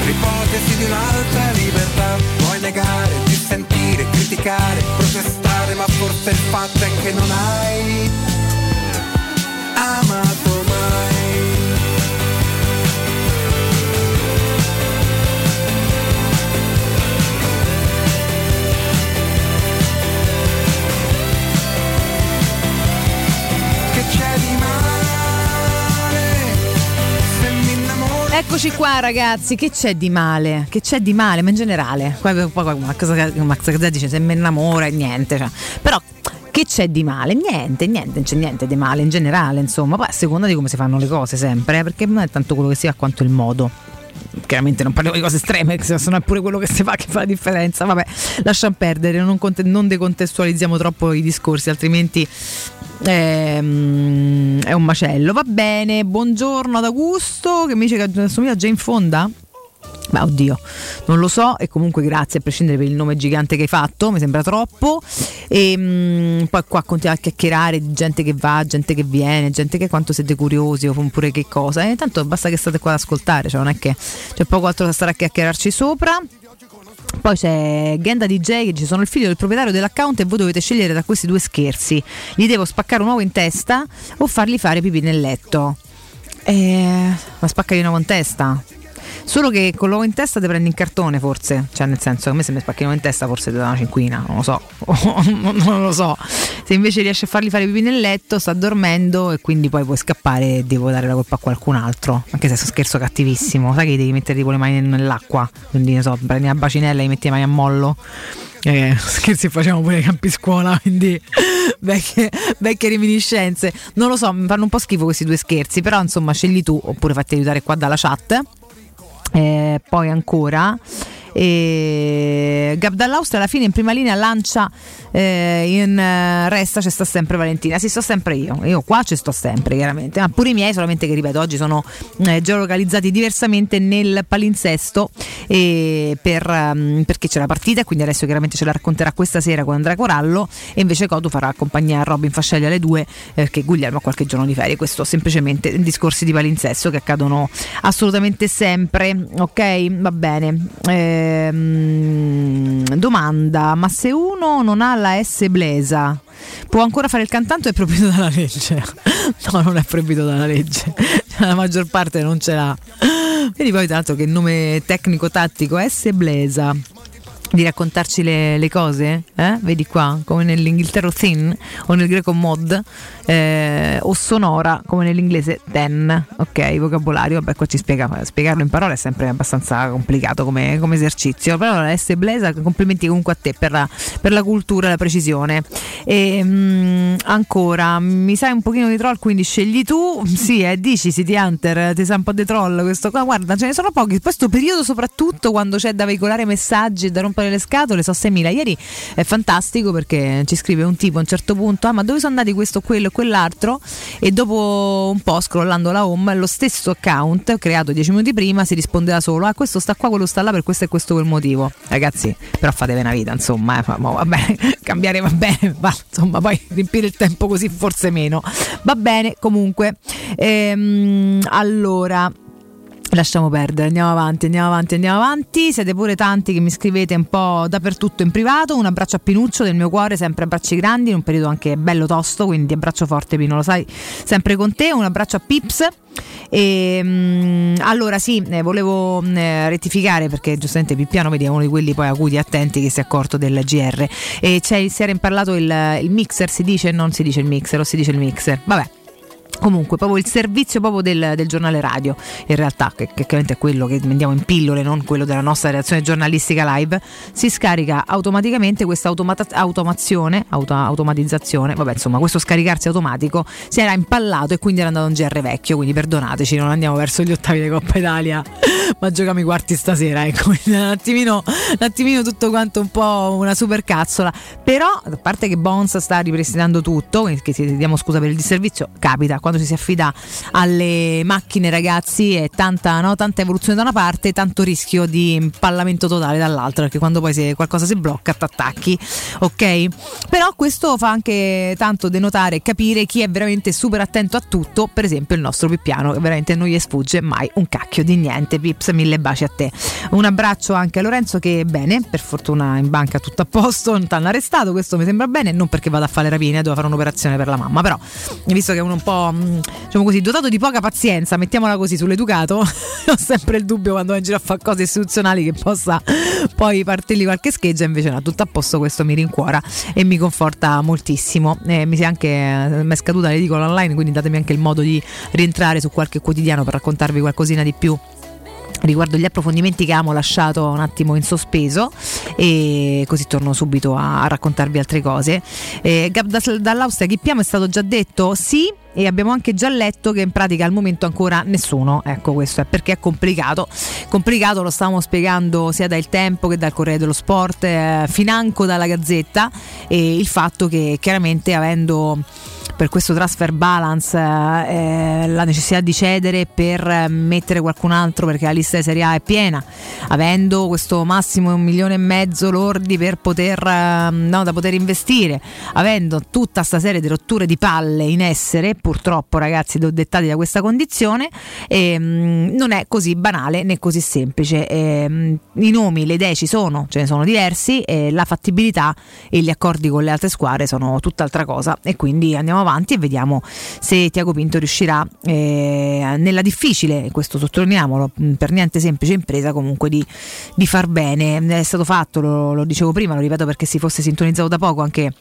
L'ipotesi di un'altra libertà puoi negare, dissentire, criticare, protestare ma forse il fatto è che non hai Eccoci qua ragazzi, che c'è di male? Che c'è di male, ma in generale. Poi Max Gazzè dice se mi innamora e niente. cioè. Però che c'è di male? Niente, niente, non c'è niente di male in generale, insomma. Poi a seconda di come si fanno le cose sempre, eh, perché non è tanto quello che si fa quanto il modo. Chiaramente non parliamo di cose estreme, se no è pure quello che si fa che fa la differenza. Vabbè, lasciamo perdere, non, non decontestualizziamo troppo i discorsi, altrimenti ehm, è un macello. Va bene, buongiorno ad Augusto che mi dice che assomiglia a Jane Fonda. Beh, oddio, non lo so e comunque grazie a prescindere per il nome gigante che hai fatto, mi sembra troppo. E mm, poi qua continua a chiacchierare di gente che va, gente che viene, gente che quanto siete curiosi o pure che cosa. E tanto basta che state qua ad ascoltare, cioè non è che c'è poco altro da stare a chiacchierarci sopra. Poi c'è Genda DJ che dice sono il figlio del proprietario dell'account e voi dovete scegliere tra questi due scherzi. Gli devo spaccare un uovo in testa o fargli fare pipì nel letto. Eh, ma spaccagli un uovo in testa. Solo che con l'uovo in testa ti prendi in cartone forse, cioè nel senso che a me se mi spacchi l'uovo in testa forse ti dà una cinquina, non lo so, non lo so. Se invece riesci a fargli fare pipì nel letto sta dormendo e quindi poi puoi scappare e devo dare la colpa a qualcun altro, anche se è scherzo cattivissimo, sai che devi mettere tipo le mani nell'acqua, quindi ne so, prendi la bacinella e gli metti le mani a mollo. Eh, scherzi facciamo pure ai campi scuola, quindi vecchie, vecchie reminiscenze. Non lo so, mi fanno un po' schifo questi due scherzi, però insomma scegli tu oppure fatti aiutare qua dalla chat. Eh, poi ancora e Gab dall'Austria alla fine in prima linea lancia eh, in eh, resta ci sta sempre Valentina. Sì sto sempre io. Io qua ci sto sempre chiaramente. Ma pure i miei solamente che ripeto oggi sono eh, geolocalizzati diversamente nel palinsesto. E per, um, perché c'è la partita e quindi adesso chiaramente ce la racconterà questa sera con Andrea Corallo. E invece Cotu farà compagnia a Robin Fascelli alle due perché Guglielmo ha qualche giorno di ferie. Questo semplicemente discorsi di palinsesto che accadono assolutamente sempre ok? Va bene Ehm, domanda ma se uno non ha la S blesa può ancora fare il cantante o è proibito dalla legge? no non è proibito dalla legge. La maggior parte non ce l'ha. Vedi poi tanto che nome tecnico tattico S blesa di raccontarci le, le cose, eh? vedi qua, come nell'inghilterra thin o nel greco mod, eh, o sonora come nell'inglese ten, ok, vocabolario, vabbè qua ci spiega, spiegarlo in parole è sempre abbastanza complicato come, come esercizio, però S. Blesa, complimenti comunque a te per la, per la cultura e la precisione. E, mh, ancora, mi sai un pochino di troll, quindi scegli tu, sì, eh, dici City Hunter, ti sa un po' di troll questo qua, guarda, ce ne sono pochi, questo periodo soprattutto quando c'è da veicolare messaggi e da rompere le scatole, so 6.000. Ieri è fantastico perché ci scrive un tipo a un certo punto: Ah, ma dove sono andati questo, quello e quell'altro? E dopo un po' scrollando la home, lo stesso account creato 10 minuti prima si rispondeva solo: Ah, questo sta qua, quello sta là per questo e questo quel motivo. Ragazzi, però fatevi una vita, insomma, eh, va bene, cambiare va bene, ma insomma, poi riempire il tempo così forse meno. Va bene, comunque. Ehm, allora. Lasciamo perdere, andiamo avanti, andiamo avanti, andiamo avanti. Siete pure tanti che mi scrivete un po' dappertutto in privato. Un abbraccio a Pinuccio del mio cuore, sempre abbracci grandi, in un periodo anche bello tosto, quindi abbraccio forte Pino, lo sai, sempre con te. Un abbraccio a Pips. E, mh, allora sì, eh, volevo eh, rettificare perché giustamente Pippiano vedi è uno di quelli poi acuti e attenti che si è accorto del GR. E c'è, si era imparlato il, il mixer, si dice, non si dice il mixer o si dice il mixer. Vabbè. Comunque, proprio il servizio proprio del, del giornale radio, in realtà, che, che chiaramente è quello che vendiamo in pillole, non quello della nostra reazione giornalistica live, si scarica automaticamente questa automata- automazione, auto- automatizzazione, vabbè insomma, questo scaricarsi automatico si era impallato e quindi era andato un GR vecchio, quindi perdonateci, non andiamo verso gli ottavi di Coppa Italia, ma giochiamo i quarti stasera, ecco, un attimino, un attimino tutto quanto un po' una super cazzola, però a parte che Bones sta ripristinando tutto, che ti diamo scusa per il disservizio, capita quando ci si affida alle macchine ragazzi è tanta, no? tanta evoluzione da una parte tanto rischio di impallamento totale dall'altra perché quando poi se qualcosa si blocca ti attacchi ok però questo fa anche tanto denotare e capire chi è veramente super attento a tutto per esempio il nostro Pippiano che veramente non gli sfugge mai un cacchio di niente Pips mille baci a te un abbraccio anche a Lorenzo che bene per fortuna in banca tutto a posto non ti hanno arrestato questo mi sembra bene non perché vada a fare le rapine doveva fare un'operazione per la mamma però visto che è uno un po' diciamo così, dotato di poca pazienza, mettiamola così, sull'educato, ho sempre il dubbio quando giro a fare cose istituzionali che possa poi partirgli qualche scheggia, invece no, tutto a posto, questo mi rincuora e mi conforta moltissimo. Eh, mi anche mi è scaduta l'edicola online, quindi datemi anche il modo di rientrare su qualche quotidiano per raccontarvi qualcosina di più riguardo gli approfondimenti che abbiamo lasciato un attimo in sospeso e così torno subito a, a raccontarvi altre cose. Eh, dall'Austria Chippiamo è stato già detto sì e abbiamo anche già letto che in pratica al momento ancora nessuno, ecco questo è perché è complicato, complicato lo stavamo spiegando sia dal tempo che dal Corriere dello Sport, eh, financo dalla Gazzetta e il fatto che chiaramente avendo per questo transfer balance eh, la necessità di cedere per mettere qualcun altro perché la lista di Serie A è piena, avendo questo massimo un milione e mezzo lordi per poter, eh, no, da poter investire, avendo tutta questa serie di rotture di palle in essere, purtroppo ragazzi dettati da questa condizione, eh, non è così banale né così semplice. Eh, I nomi, le idee ci sono, ce ne sono diversi, la fattibilità e gli accordi con le altre squadre sono tutt'altra cosa e quindi andiamo avanti avanti e vediamo se Tiago Pinto riuscirà eh, nella difficile, questo sottolineiamolo, per niente semplice impresa comunque di, di far bene. È stato fatto, lo, lo dicevo prima, lo ripeto perché si fosse sintonizzato da poco anche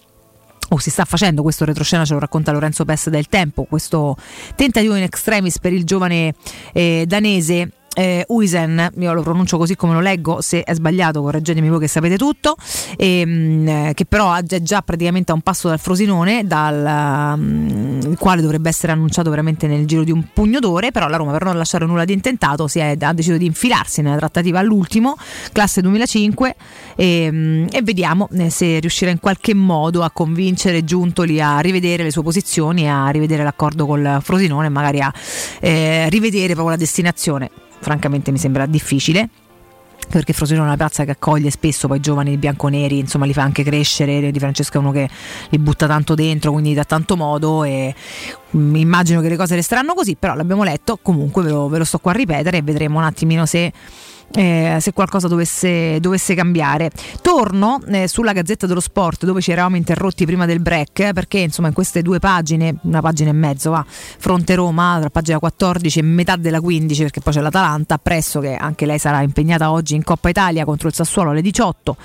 o oh, si sta facendo questo retroscena, ce lo racconta Lorenzo Pes del Tempo, questo tentativo in extremis per il giovane eh, danese eh, Uisen, io lo pronuncio così come lo leggo, se è sbagliato correggetemi voi che sapete tutto, e, ehm, mh, che però è già praticamente a un passo dal Frosinone, dal mh, il quale dovrebbe essere annunciato veramente nel giro di un pugno d'ore, però la Roma per non lasciare nulla di intentato è, ha deciso di infilarsi nella trattativa all'ultimo, classe 2005, e, mh, e vediamo eh, se riuscirà in qualche modo a convincere Giuntoli a rivedere le sue posizioni, a rivedere l'accordo col Frosinone magari a eh, rivedere proprio la destinazione francamente mi sembra difficile perché Frosinone è una piazza che accoglie spesso poi giovani bianconeri, insomma li fa anche crescere, Di Francesco è uno che li butta tanto dentro, quindi da tanto modo e mm, immagino che le cose resteranno così, però l'abbiamo letto, comunque ve lo, ve lo sto qua a ripetere e vedremo un attimino se eh, se qualcosa dovesse, dovesse cambiare. Torno eh, sulla Gazzetta dello Sport dove ci eravamo interrotti prima del break eh, perché insomma in queste due pagine, una pagina e mezzo, va, fronte Roma, tra pagina 14 e metà della 15 perché poi c'è l'Atalanta, presso che anche lei sarà impegnata oggi in Coppa Italia contro il Sassuolo alle 18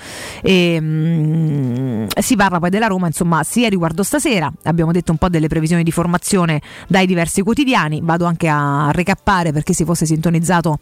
e, mm, si parla poi della Roma insomma sia riguardo stasera, abbiamo detto un po' delle previsioni di formazione dai diversi quotidiani, vado anche a recappare perché si fosse sintonizzato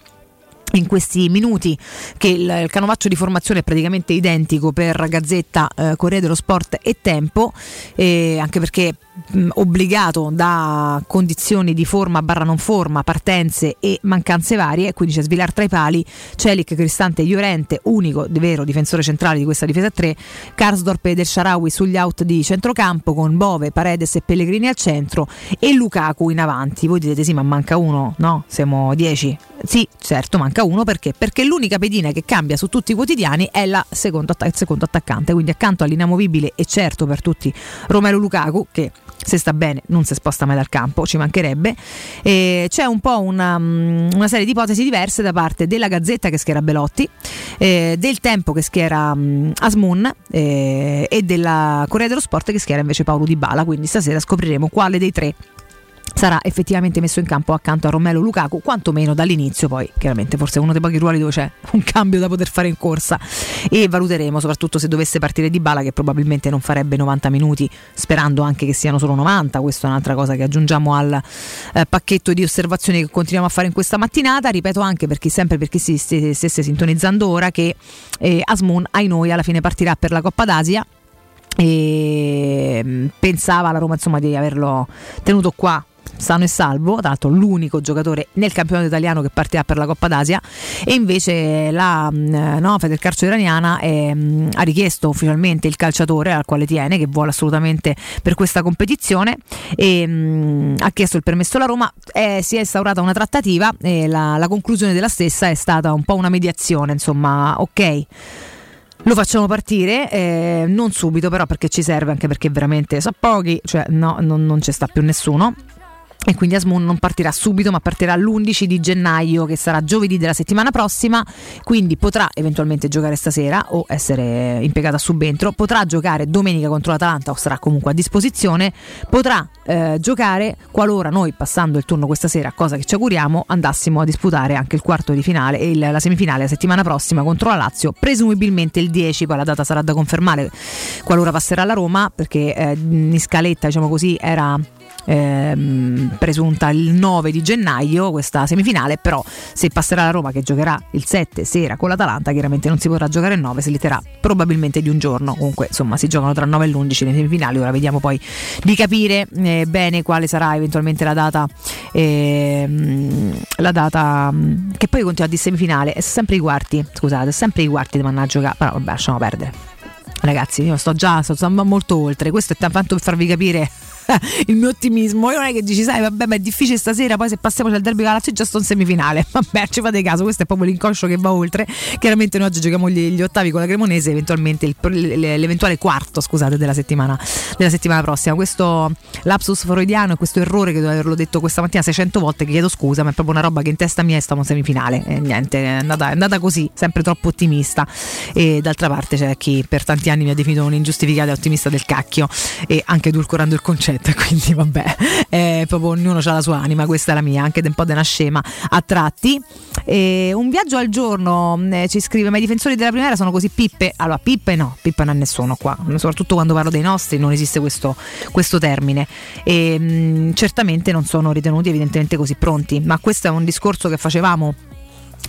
in questi minuti che il, canovaccio di formazione è praticamente identico per Gazzetta, eh, Corriere dello Sport e Tempo, eh, anche perché mh, obbligato da condizioni di forma barra non forma, partenze e mancanze varie, quindi c'è Svilar tra i pali, Celic, Cristante, Iorente, unico vero difensore centrale di questa difesa 3, Karsdorp e Del Sharawi sugli out di centrocampo con Bove, Paredes e Pellegrini al centro e Lukaku in avanti. Voi direte sì, ma manca uno, no? Siamo 10. Sì, certo, manca uno perché? Perché l'unica pedina che cambia su tutti i quotidiani è la secondo, il secondo attaccante, quindi accanto all'inamovibile e certo per tutti Romero Lukaku che se sta bene non si sposta mai dal campo, ci mancherebbe. E c'è un po' una, una, serie di ipotesi diverse da parte della Gazzetta che schiera Belotti, eh, del Tempo che schiera um, Asmun eh, e della Corriere dello Sport che schiera invece Paolo Di Bala, quindi stasera scopriremo quale dei tre sarà effettivamente messo in campo accanto a Romelo Lukaku, quantomeno dall'inizio, poi chiaramente forse è uno dei pochi ruoli dove c'è un cambio da poter fare in corsa. E valuteremo soprattutto se dovesse partire di Bala che probabilmente non farebbe 90 minuti, sperando anche che siano solo 90, questa è un'altra cosa che aggiungiamo al eh, pacchetto di osservazioni che continuiamo a fare in questa mattinata, ripeto anche per chi sempre per chi si stesse sintonizzando ora che eh, Asmun ai noi alla fine partirà per la Coppa d'Asia. E mm, pensava la Roma insomma di averlo tenuto qua sano e salvo, tra l'altro l'unico giocatore nel campionato italiano che partirà per la Coppa d'Asia e invece la mm, no, Federcalcio iraniana è, mm, ha richiesto ufficialmente il calciatore al quale tiene, che vuole assolutamente per questa competizione e mh, mm, ha chiesto il permesso alla Roma, è, si è instaurata una trattativa e la, la conclusione della stessa è stata un po' una mediazione, insomma ok. Lo facciamo partire, eh, non subito però perché ci serve, anche perché veramente so pochi, cioè no, non, non ci sta più nessuno e quindi Asmun non partirà subito ma partirà l'11 di gennaio che sarà giovedì della settimana prossima. Quindi potrà eventualmente giocare stasera o essere impiegata a subentro potrà giocare domenica contro l'Atalanta o sarà comunque a disposizione. Potrà eh, giocare qualora noi passando il turno questa sera cosa che ci auguriamo andassimo a disputare anche il quarto di finale e la semifinale la settimana prossima contro la Lazio presumibilmente il 10 poi la data sarà da confermare qualora passerà la Roma perché eh, in scaletta diciamo così era ehm, presunta il 9 di gennaio questa semifinale però se passerà la Roma che giocherà il 7 sera con l'Atalanta chiaramente non si potrà giocare il 9 si literà probabilmente di un giorno. Comunque insomma si giocano tra il 9 e l'11 le semifinali ora vediamo poi di capire eh, bene quale sarà eventualmente la data ehm, la data mm, che poi continua di semifinale. È sempre i quarti scusate è sempre i quarti di a giocare però vabbè lasciamo perdere. Ragazzi, io sto già sto, sto molto oltre. Questo è tanto per farvi capire il mio ottimismo. Io non è che dici, sai, vabbè, ma è difficile stasera, poi se passiamo dal derby con la già sto in semifinale. Vabbè, ci fate caso, questo è proprio l'inconscio che va oltre. Chiaramente noi oggi giochiamo gli, gli ottavi con la Cremonese, eventualmente il, l'eventuale quarto, scusate, della settimana, della settimana prossima. Questo lapsus freudiano e questo errore che devo averlo detto questa mattina 600 volte, che chiedo scusa, ma è proprio una roba che in testa mia stiamo in semifinale. E niente, è andata, è andata così, sempre troppo ottimista. E d'altra parte c'è chi per tanti anni mi ha definito un ingiustificato ottimista del cacchio e anche edulcorando il concetto Internet, quindi vabbè, eh, proprio ognuno ha la sua anima, questa è la mia, anche un po' di una scema a tratti. Eh, un viaggio al giorno eh, ci scrive, ma i difensori della primavera sono così pippe? Allora, pippe no, pippe non ha nessuno qua, soprattutto quando parlo dei nostri non esiste questo, questo termine. E, mh, mm, certamente non sono ritenuti evidentemente così pronti, ma questo è un discorso che facevamo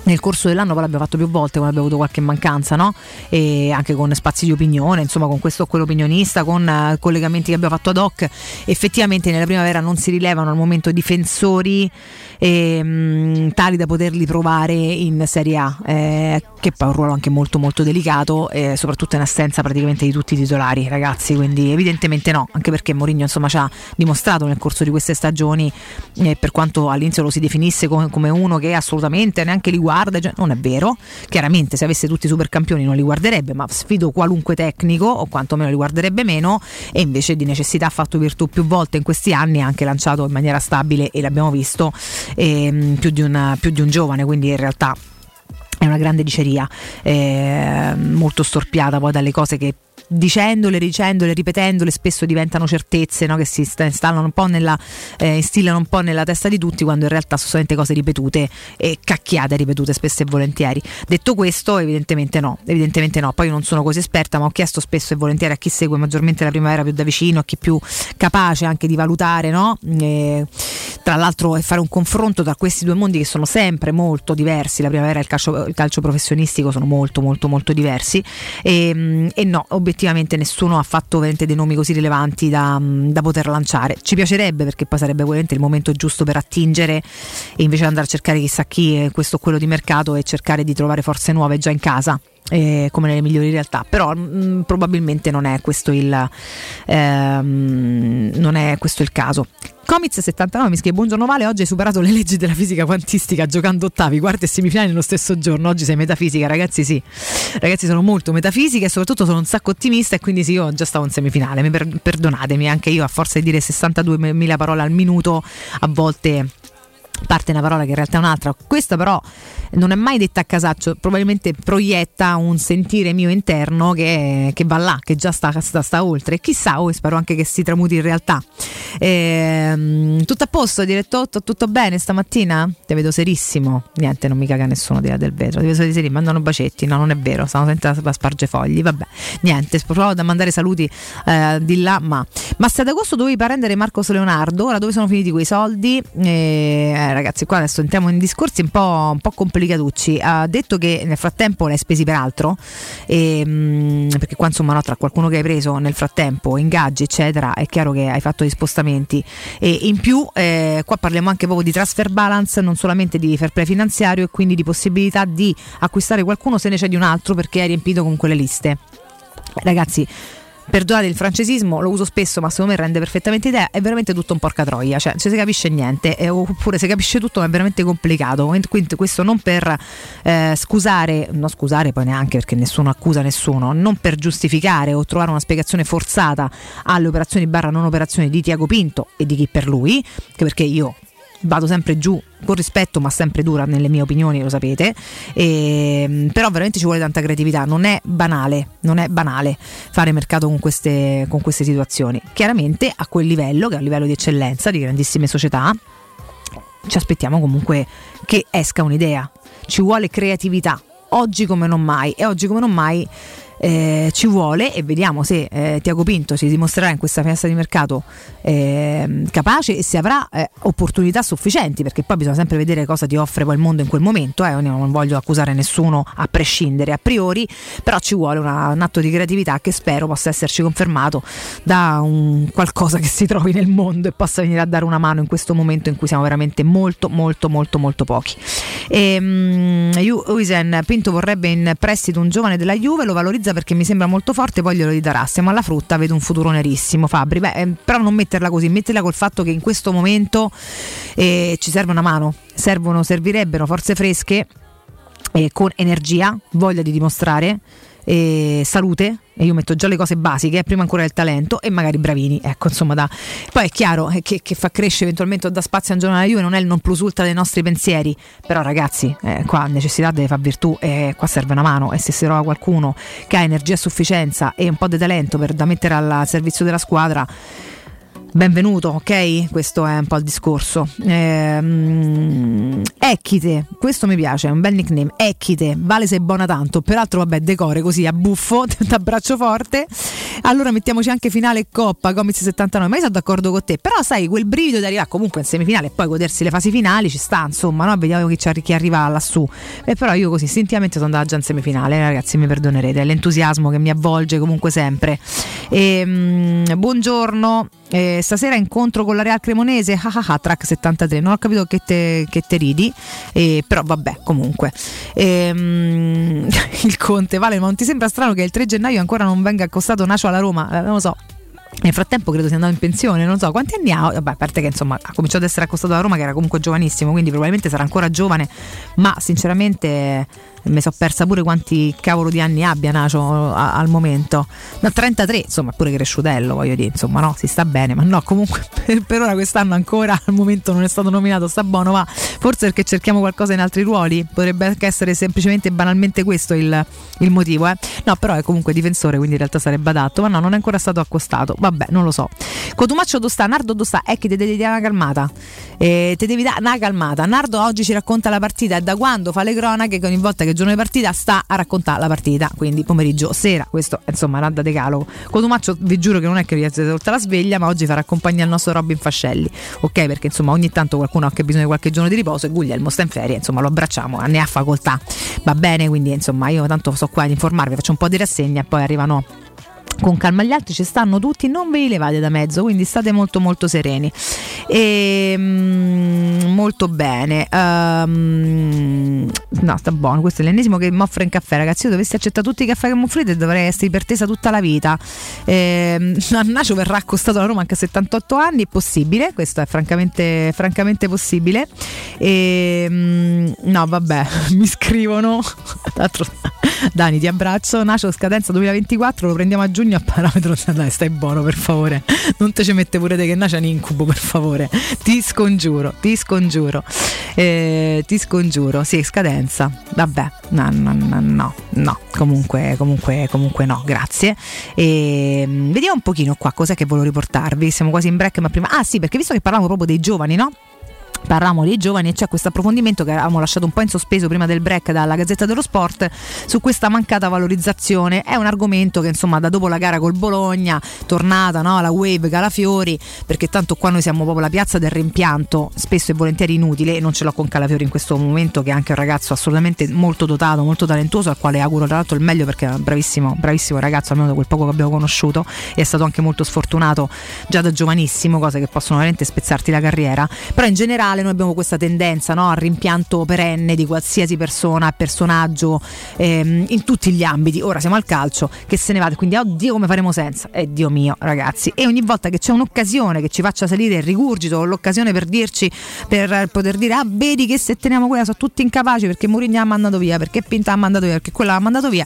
nel corso dell'anno poi l'abbiamo fatto più volte quando abbiamo avuto qualche mancanza, no? E anche con spazi di opinione, insomma con questo o quell'opinionista, con uh, collegamenti che abbiamo fatto ad hoc, effettivamente nella primavera non si rilevano al momento difensori eh, tali da poterli provare in Serie A, eh, che poi è un ruolo anche molto molto delicato, eh, soprattutto in assenza praticamente di tutti i titolari, ragazzi, quindi evidentemente no, anche perché Mourinho insomma ci ha dimostrato nel corso di queste stagioni, eh, per quanto all'inizio lo si definisse come, come uno che assolutamente neanche li guarda, cioè, non è vero, chiaramente se avesse tutti i supercampioni non li guarderebbe, ma sfido qualunque tecnico o quantomeno li guarderebbe meno e invece di necessità ha fatto virtù più volte in questi anni, ha anche lanciato in maniera stabile e l'abbiamo visto eh, più, di una, più di un giovane, quindi in realtà è una grande diceria, eh, molto storpiata poi dalle cose che dicendole, dicendole, ripetendole, spesso diventano certezze no? che si installano un po' nella, eh, instillano un po' nella testa di tutti quando in realtà sono solamente cose ripetute e cacchiate ripetute spesso e volentieri. Detto questo, evidentemente no, evidentemente no. Poi io non sono così esperta, ma ho chiesto spesso e volentieri a chi segue maggiormente la primavera più da vicino, a chi più capace anche di valutare, no? e, tra l'altro, e fare un confronto tra questi due mondi che sono sempre molto diversi. La primavera e il calcio, il calcio professionistico sono molto, molto, molto diversi. E, e no, obiettivamente nessuno ha fatto veramente dei nomi così rilevanti da, da, poter lanciare. Ci piacerebbe perché poi sarebbe veramente il momento giusto per attingere e invece andare a cercare chissà chi è questo o quello di mercato e cercare di trovare forze nuove già in casa. Eh, come nelle migliori realtà, però mh, probabilmente non è questo il ehm, non è questo il caso. Comics 79 mi scrive Buongiorno Vale, oggi hai superato le leggi della fisica quantistica giocando ottavi, quarti e semifinali nello stesso giorno. Oggi sei metafisica, ragazzi sì. Ragazzi sono molto metafisica e soprattutto sono un sacco ottimista e quindi sì, io già stavo in semifinale. Mi per- perdonatemi, anche io a forza di dire 62.000 parole al minuto a volte parte una parola che in realtà è un'altra. Questa però non è mai detta a casaccio, probabilmente proietta un sentire mio interno che, che va là, che già sta, sta, sta oltre. Chissà, oh, spero anche che si tramuti in realtà. Ehm, tutto a posto, direttore? Tutto bene stamattina? Ti vedo serissimo. Niente, non mi caga nessuno di là del vetro. Ti vedo serissimo, mandano bacetti. No, non è vero, stanno sparge fogli. Vabbè, niente, provo da mandare saluti eh, di là, ma. Ma se ad agosto dovevi prendere Marcos Leonardo, ora dove sono finiti quei soldi? Eh, ragazzi, qua adesso entriamo in discorsi un po', un po complicatucci. Ha detto che nel frattempo l'hai spesi per altro, e, mh, perché qua insomma no, tra qualcuno che hai preso nel frattempo, ingaggi eccetera, è chiaro che hai fatto dei spostamenti e in più eh, qua parliamo anche proprio di transfer balance, non solamente di fair play finanziario e quindi di possibilità di acquistare qualcuno se ne c'è di un altro perché hai riempito con quelle liste. Ragazzi, perdonate il francesismo, lo uso spesso, ma secondo me rende perfettamente idea. È veramente tutto un porca troia, cioè non si capisce niente, eh, oppure si capisce tutto, ma è veramente complicato. Quindi questo non per eh, scusare, non scusare poi neanche perché nessuno accusa nessuno, non per giustificare o trovare una spiegazione forzata alle operazioni barra non operazioni di Tiago Pinto e di chi per lui, che perché io vado sempre giù con rispetto ma sempre dura nelle mie opinioni lo sapete. E, però veramente ci vuole tanta creatività. Non è banale non è banale fare mercato con queste, con queste situazioni. Chiaramente a quel livello che è un livello di eccellenza di grandissime società ci aspettiamo comunque che esca un'idea. Ci vuole creatività oggi come non mai. E oggi come non mai eh, ci vuole e vediamo se eh, Tiago Pinto si dimostrerà in questa finestra di mercato eh, capace e se avrà eh, opportunità sufficienti perché poi bisogna sempre vedere cosa ti offre poi il mondo in quel momento eh, non voglio accusare nessuno a prescindere a priori però ci vuole una, un atto di creatività che spero possa esserci confermato da un qualcosa che si trovi nel mondo e possa venire a dare una mano in questo momento in cui siamo veramente molto molto molto molto pochi. E, um, Uisen Pinto vorrebbe in prestito un giovane della Juve lo valorizza perché mi sembra molto forte, poi glielo ridarà. Siamo alla frutta, vedo un futuro nerissimo. Fabri, beh, eh, però non metterla così, metterla col fatto che in questo momento eh, ci serve una mano, servono, servirebbero forze fresche eh, con energia, voglia di dimostrare e salute e io metto già le cose basiche prima ancora del talento e magari bravini ecco insomma da poi è chiaro che, che fa crescere eventualmente o da spazio a un giorno alla Juve non è il non plus ultra dei nostri pensieri. Però ragazzi eh, qua necessità deve fare virtù e qua serve una mano. E se si trova qualcuno che ha energia a sufficienza e un po' di talento per da mettere al servizio della squadra benvenuto, ok? Questo è un po' il discorso. Ehm, Ecchite, questo mi piace, è un bel nickname. Ecchite, vale se è buona tanto. Peraltro, vabbè, decore così a buffo, t'abbraccio forte. Allora mettiamoci anche finale Coppa, Comics 79. Ma io sono d'accordo con te. Però, sai, quel brivido di arrivare comunque in semifinale e poi godersi le fasi finali ci sta, insomma, no? Vediamo chi, chi arriva lassù. E però io così istintivamente sono andata già in semifinale, ragazzi, mi perdonerete. È l'entusiasmo che mi avvolge comunque sempre. Ehm, buongiorno. Eh, stasera incontro con la Real Cremonese, ah ah ah, track 73, non ho capito che te, che te ridi, eh, però vabbè comunque. Ehm, il Conte, Vale, ma non ti sembra strano che il 3 gennaio ancora non venga accostato Nacio alla Roma? Eh, non lo so. Nel frattempo credo sia andato in pensione, non so quanti anni ha, Vabbè, a parte che insomma ha cominciato ad essere accostato alla Roma che era comunque giovanissimo, quindi probabilmente sarà ancora giovane, ma sinceramente mi sono persa pure quanti cavolo di anni abbia Nacio a- al momento. No, 33, insomma, pure cresciutello, voglio dire, insomma, no, si sta bene, ma no, comunque per, per ora quest'anno ancora al momento non è stato nominato, sta buono, ma forse perché cerchiamo qualcosa in altri ruoli, potrebbe anche essere semplicemente banalmente questo il, il motivo, eh. No, però è comunque difensore, quindi in realtà sarebbe adatto, ma no, non è ancora stato accostato. Vabbè, non lo so. Cotumaccio Dostà, Nardo Dostà, è che ti devi dare una calmata. Eh, te devi dare una calmata. Nardo oggi ci racconta la partita e da quando fa le cronache che ogni volta che è giorno di partita sta a raccontare la partita, quindi pomeriggio, sera, questo insomma nada de calo. Cotumaccio vi giuro che non è che siete tolta la sveglia, ma oggi farà compagnia al nostro Robin Fascelli, ok? Perché insomma ogni tanto qualcuno ha anche bisogno di qualche giorno di riposo e Guglielmo sta in ferie, insomma lo abbracciamo, ne ha facoltà. Va bene, quindi insomma io tanto sto qua ad informarvi, faccio un po' di rassegna e poi arrivano con calma gli altri ci stanno tutti non ve li levate da mezzo quindi state molto molto sereni. E, mm, molto bene. Um, no sta buono questo è l'ennesimo che mi offre in caffè ragazzi. Io dovessi accettare tutti i caffè che mi offrite dovrei essere ipertesa tutta la vita. E, Nacio verrà accostato alla Roma anche a 78 anni è possibile questo è francamente, francamente possibile. E, um, no vabbè mi scrivono. Dani ti abbraccio. Nacio scadenza 2024 lo prendiamo a giugno a parametro dai stai buono per favore. Non te ci mette pure te che nasce un incubo per favore. Ti scongiuro ti scongiuro. Eh, ti scongiuro. Sì scadenza. Vabbè no no no no, no. comunque comunque comunque no grazie. E, vediamo un pochino qua cos'è che volevo riportarvi. Siamo quasi in break ma prima ah sì perché visto che parlavamo proprio dei giovani no? Parlavamo dei giovani e c'è questo approfondimento che avevamo lasciato un po' in sospeso prima del break dalla Gazzetta dello Sport su questa mancata valorizzazione. È un argomento che insomma da dopo la gara col Bologna, tornata no, la Wave Calafiori, perché tanto qua noi siamo proprio la piazza del rimpianto, spesso e volentieri inutile e non ce l'ho con Calafiori in questo momento che è anche un ragazzo assolutamente molto dotato, molto talentuoso al quale auguro tra l'altro il meglio perché è un bravissimo, bravissimo ragazzo almeno da quel poco che abbiamo conosciuto e è stato anche molto sfortunato già da giovanissimo, cose che possono veramente spezzarti la carriera, però in generale noi abbiamo questa tendenza no, al rimpianto perenne di qualsiasi persona, personaggio ehm, in tutti gli ambiti. Ora siamo al calcio che se ne va, quindi oddio come faremo senza? Eh Dio mio, ragazzi. E ogni volta che c'è un'occasione che ci faccia salire il rigurgito, l'occasione per dirci, per poter dire ah vedi che se teniamo quella sono tutti incapaci perché Mourinho ha mandato via, perché Pinta ha mandato via, perché quella ha mandato via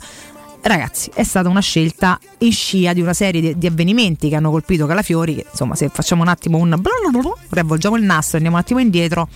ragazzi, è stata una scelta in scia di una serie di, di avvenimenti che hanno colpito Calafiori. Che, insomma, se facciamo un attimo un riavvolgiamo il nastro, andiamo un attimo indietro.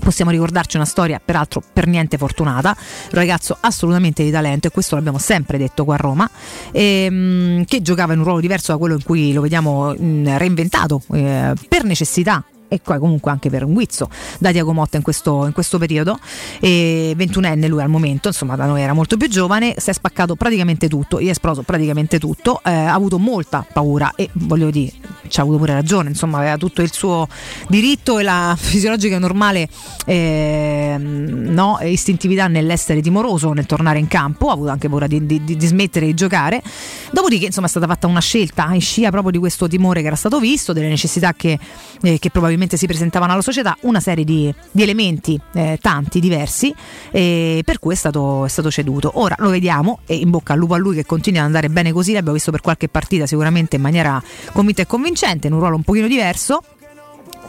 Possiamo ricordarci una storia, peraltro per niente fortunata, un ragazzo assolutamente di talento, e questo l'abbiamo sempre detto qua a Roma, ehm, che giocava in un ruolo diverso da quello in cui lo vediamo mh, reinventato eh, per necessità e poi comunque anche per un guizzo da Diago Motta in questo, in questo periodo. E 21enne lui al momento insomma da noi era molto più giovane si è spaccato praticamente tutto gli è esploso praticamente tutto eh, ha avuto molta paura e voglio dire ci ha avuto pure ragione insomma aveva tutto il suo diritto e la fisiologica e normale eh, no, istintività nell'essere timoroso nel tornare in campo ha avuto anche paura di, di, di smettere di giocare. Dopodiché insomma è stata fatta una scelta in scia proprio di questo timore che era stato visto delle necessità che, eh, che probabilmente si presentavano alla società una serie di, di elementi, eh, tanti, diversi, e per cui è stato, è stato, ceduto. Ora lo vediamo e in bocca al lupo a lui che continua ad andare bene così, l'abbiamo visto per qualche partita sicuramente in maniera convinta e convincente, in un ruolo un pochino diverso.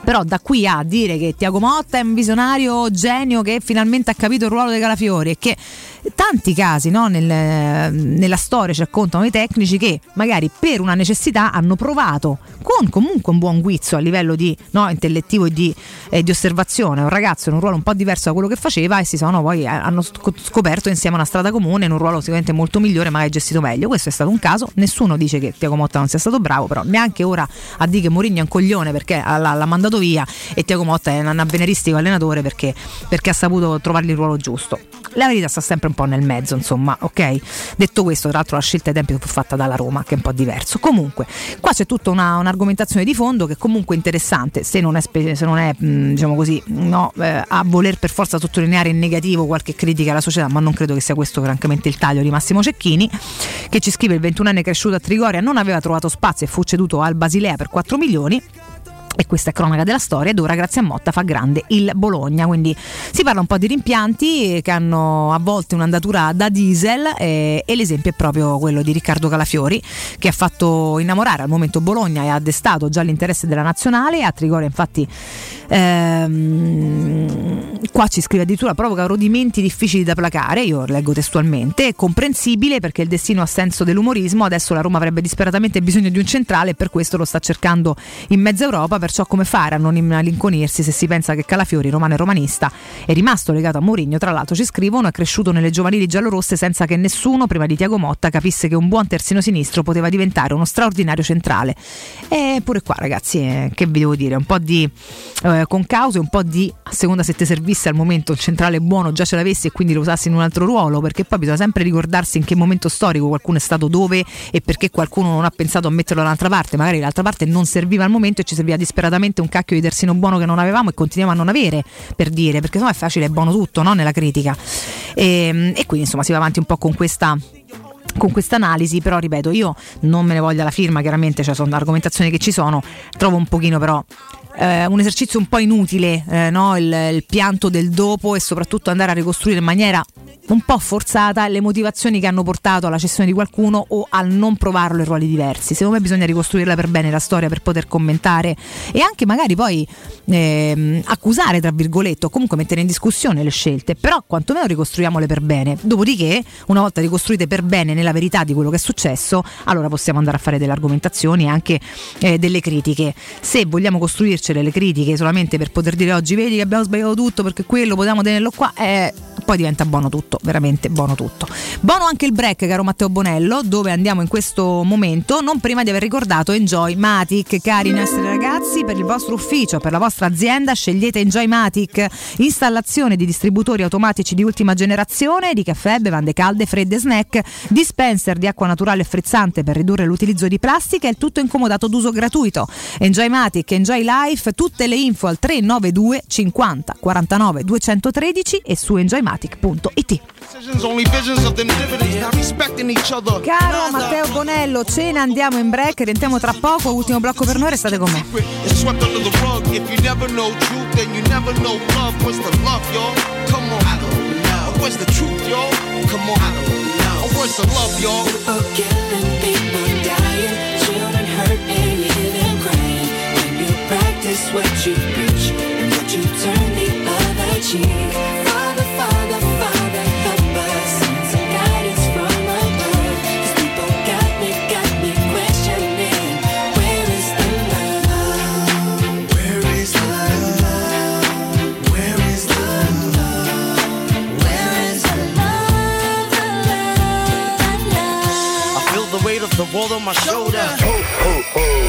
Però da qui a dire che Tiago Motta è un visionario genio che finalmente ha capito il ruolo dei Calafiori e che tanti casi no, nel, nella storia ci raccontano i tecnici che magari per una necessità hanno provato con comunque un buon guizzo a livello di, no, intellettivo e di, eh, di, osservazione. Un ragazzo in un ruolo un po' diverso da quello che faceva e si sono poi hanno scoperto insieme una strada comune in un ruolo sicuramente molto migliore magari gestito meglio. Questo è stato un caso. Nessuno dice che Tiago Motta non sia stato bravo però neanche ora a dire che Mourinho è un coglione perché l'ha, l'ha mandato via e Tiago Motta è un avveniristico allenatore perché, perché ha saputo trovargli il ruolo giusto la verità sta sempre un po' nel mezzo, insomma, ok? Detto questo, tra l'altro la scelta ai tempi fu fatta dalla Roma, che è un po' diverso. Comunque, qua c'è tutta una, un'argomentazione di fondo che è comunque interessante, se non è, se non è diciamo così, no, eh, a voler per forza sottolineare in negativo qualche critica alla società, ma non credo che sia questo francamente il taglio di Massimo Cecchini, che ci scrive il 21enne cresciuto a Trigoria, non aveva trovato spazio e fu ceduto al Basilea per 4 milioni e questa è cronaca della storia ed ora grazie a Motta fa grande il Bologna. Quindi si parla un po' di rimpianti che hanno a volte un'andatura da diesel eh, e l'esempio è proprio quello di Riccardo Calafiori che ha fatto innamorare al momento Bologna e ha destato già l'interesse della nazionale. A Trigoria infatti Ehm, qua ci scrive addirittura provoca rodimenti difficili da placare, io leggo testualmente, è comprensibile perché il destino ha senso dell'umorismo, adesso la Roma avrebbe disperatamente bisogno di un centrale e per questo lo sta cercando in mezza Europa, perciò come fare a non malinconirsi se si pensa che Calafiori, romano e romanista, è rimasto legato a Mourinho, tra l'altro ci scrivono, è cresciuto nelle giovanili giallorosse senza che nessuno, prima di Tiago Motta, capisse che un buon terzino sinistro poteva diventare uno straordinario centrale. E pure qua ragazzi, eh, che vi devo dire, un po' di eh, concause, un po' di, a seconda se te servisse al momento il centrale buono già ce l'avessi e quindi lo usassi in un altro ruolo, perché poi bisogna sempre ricordarsi in che momento storico qualcuno è stato dove e perché qualcuno non ha pensato a metterlo dall'altra parte, magari l'altra parte non serviva al momento e ci serviva disperatamente un cacchio di terzino buono che non avevamo e continuiamo a non avere, per dire, perché sennò è facile, è buono tutto, no? Nella critica. E, e quindi insomma si va avanti un po' con questa con questa analisi, però ripeto, io non me ne voglio la firma, chiaramente cioè, sono argomentazioni che ci sono, trovo un pochino però eh, un esercizio un po' inutile, eh, no? il, il pianto del dopo e soprattutto andare a ricostruire in maniera un po' forzata le motivazioni che hanno portato alla cessione di qualcuno o al non provarlo in ruoli diversi. Secondo me bisogna ricostruirla per bene la storia per poter commentare e anche magari poi ehm, accusare, tra virgolette, o comunque mettere in discussione le scelte, però quantomeno ricostruiamole per bene. Dopodiché, una volta ricostruite per bene nella verità di quello che è successo, allora possiamo andare a fare delle argomentazioni e anche eh, delle critiche. Se vogliamo costruircele le critiche solamente per poter dire oggi vedi che abbiamo sbagliato tutto perché quello potevamo tenerlo qua, eh, poi diventa buono tutto veramente buono tutto. Buono anche il break, caro Matteo Bonello, dove andiamo in questo momento, non prima di aver ricordato Enjoy Matic, cari nostri ragazzi, per il vostro ufficio, per la vostra azienda, scegliete Enjoy Matic, installazione di distributori automatici di ultima generazione, di caffè, bevande calde, fredde, snack, dispenser di acqua naturale e frizzante per ridurre l'utilizzo di plastica e il tutto incomodato d'uso gratuito. Enjoy Matic, Enjoy Life, tutte le info al 392 50 49 213 e su enjoymatic.it. Caro Matteo Bonello, cena, andiamo in break, rientriamo tra poco, ultimo blocco per noi, restate con me. Where's the truth, y'all? Come on. I don't know. Where's the love, y'all? People killing, people dying, children hurt and you hear them crying. When you practice what you preach and what you turn the other cheek. the world on my shoulder. Ho, ho, ho.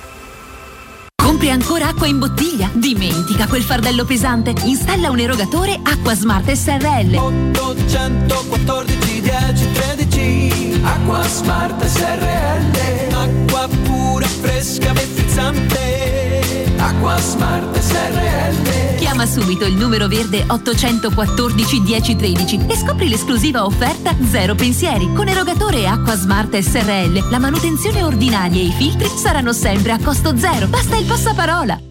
Compri ancora acqua in bottiglia? Dimentica quel fardello pesante. Installa un erogatore Acqua Smart SRL. 814 10 13 Acqua Smart SRL Acqua pura, fresca, frizzante Acqua Smart SRL Chiama subito il numero verde 814 1013 e scopri l'esclusiva offerta Zero Pensieri. Con erogatore Acqua Smart SRL la manutenzione ordinaria e i filtri saranno sempre a costo zero. Basta il passaparola.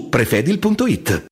prefedil.it.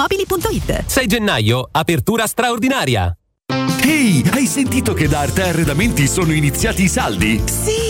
ValentinoAutomobili.it 6 gennaio, apertura straordinaria. Ehi, hai sentito che da Arte Arredamenti sono iniziati i saldi? Sì,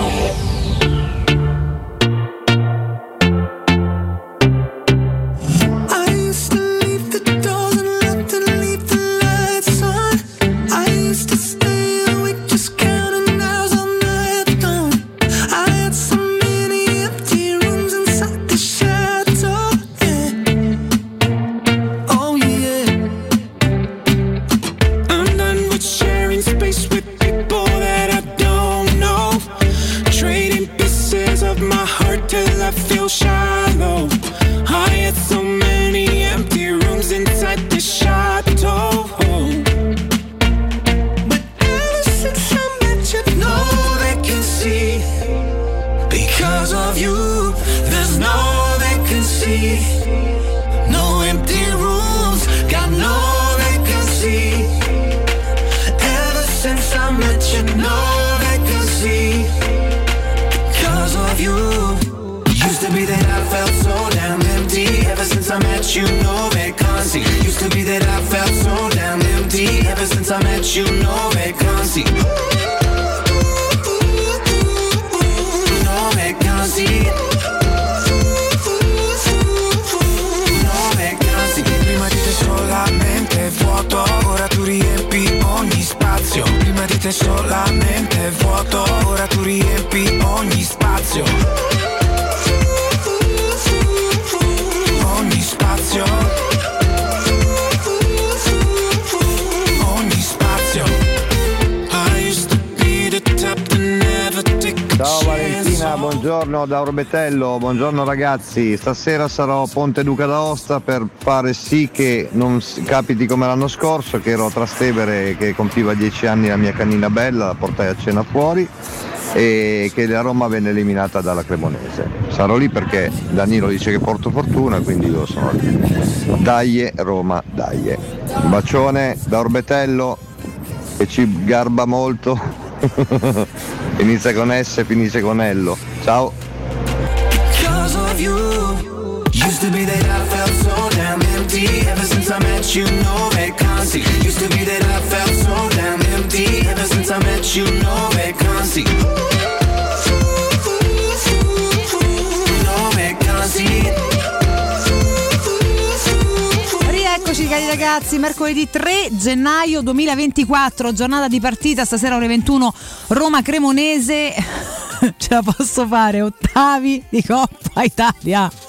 Ragazzi. Stasera sarò a Ponte Duca d'Aosta per fare sì che non capiti come l'anno scorso, che ero a Trastevere che compiva 10 anni la mia canina bella, la portai a cena fuori e che la Roma venne eliminata dalla Cremonese. Sarò lì perché Danilo dice che porto fortuna, quindi io sono lì. Dai Roma, dai. Un bacione da Orbetello che ci garba molto. Inizia con S, finisce con Ello. Ciao. Used to be that I felt so damn empty Ever since I met you, no vacancy. Used to be that I felt so damn empty Ever since I met you, no vacancy. Rieccoci cari ragazzi, mercoledì 3 gennaio 2024, giornata di partita, stasera ore 21 Roma Cremonese, ce la posso fare, ottavi di Coppa Italia.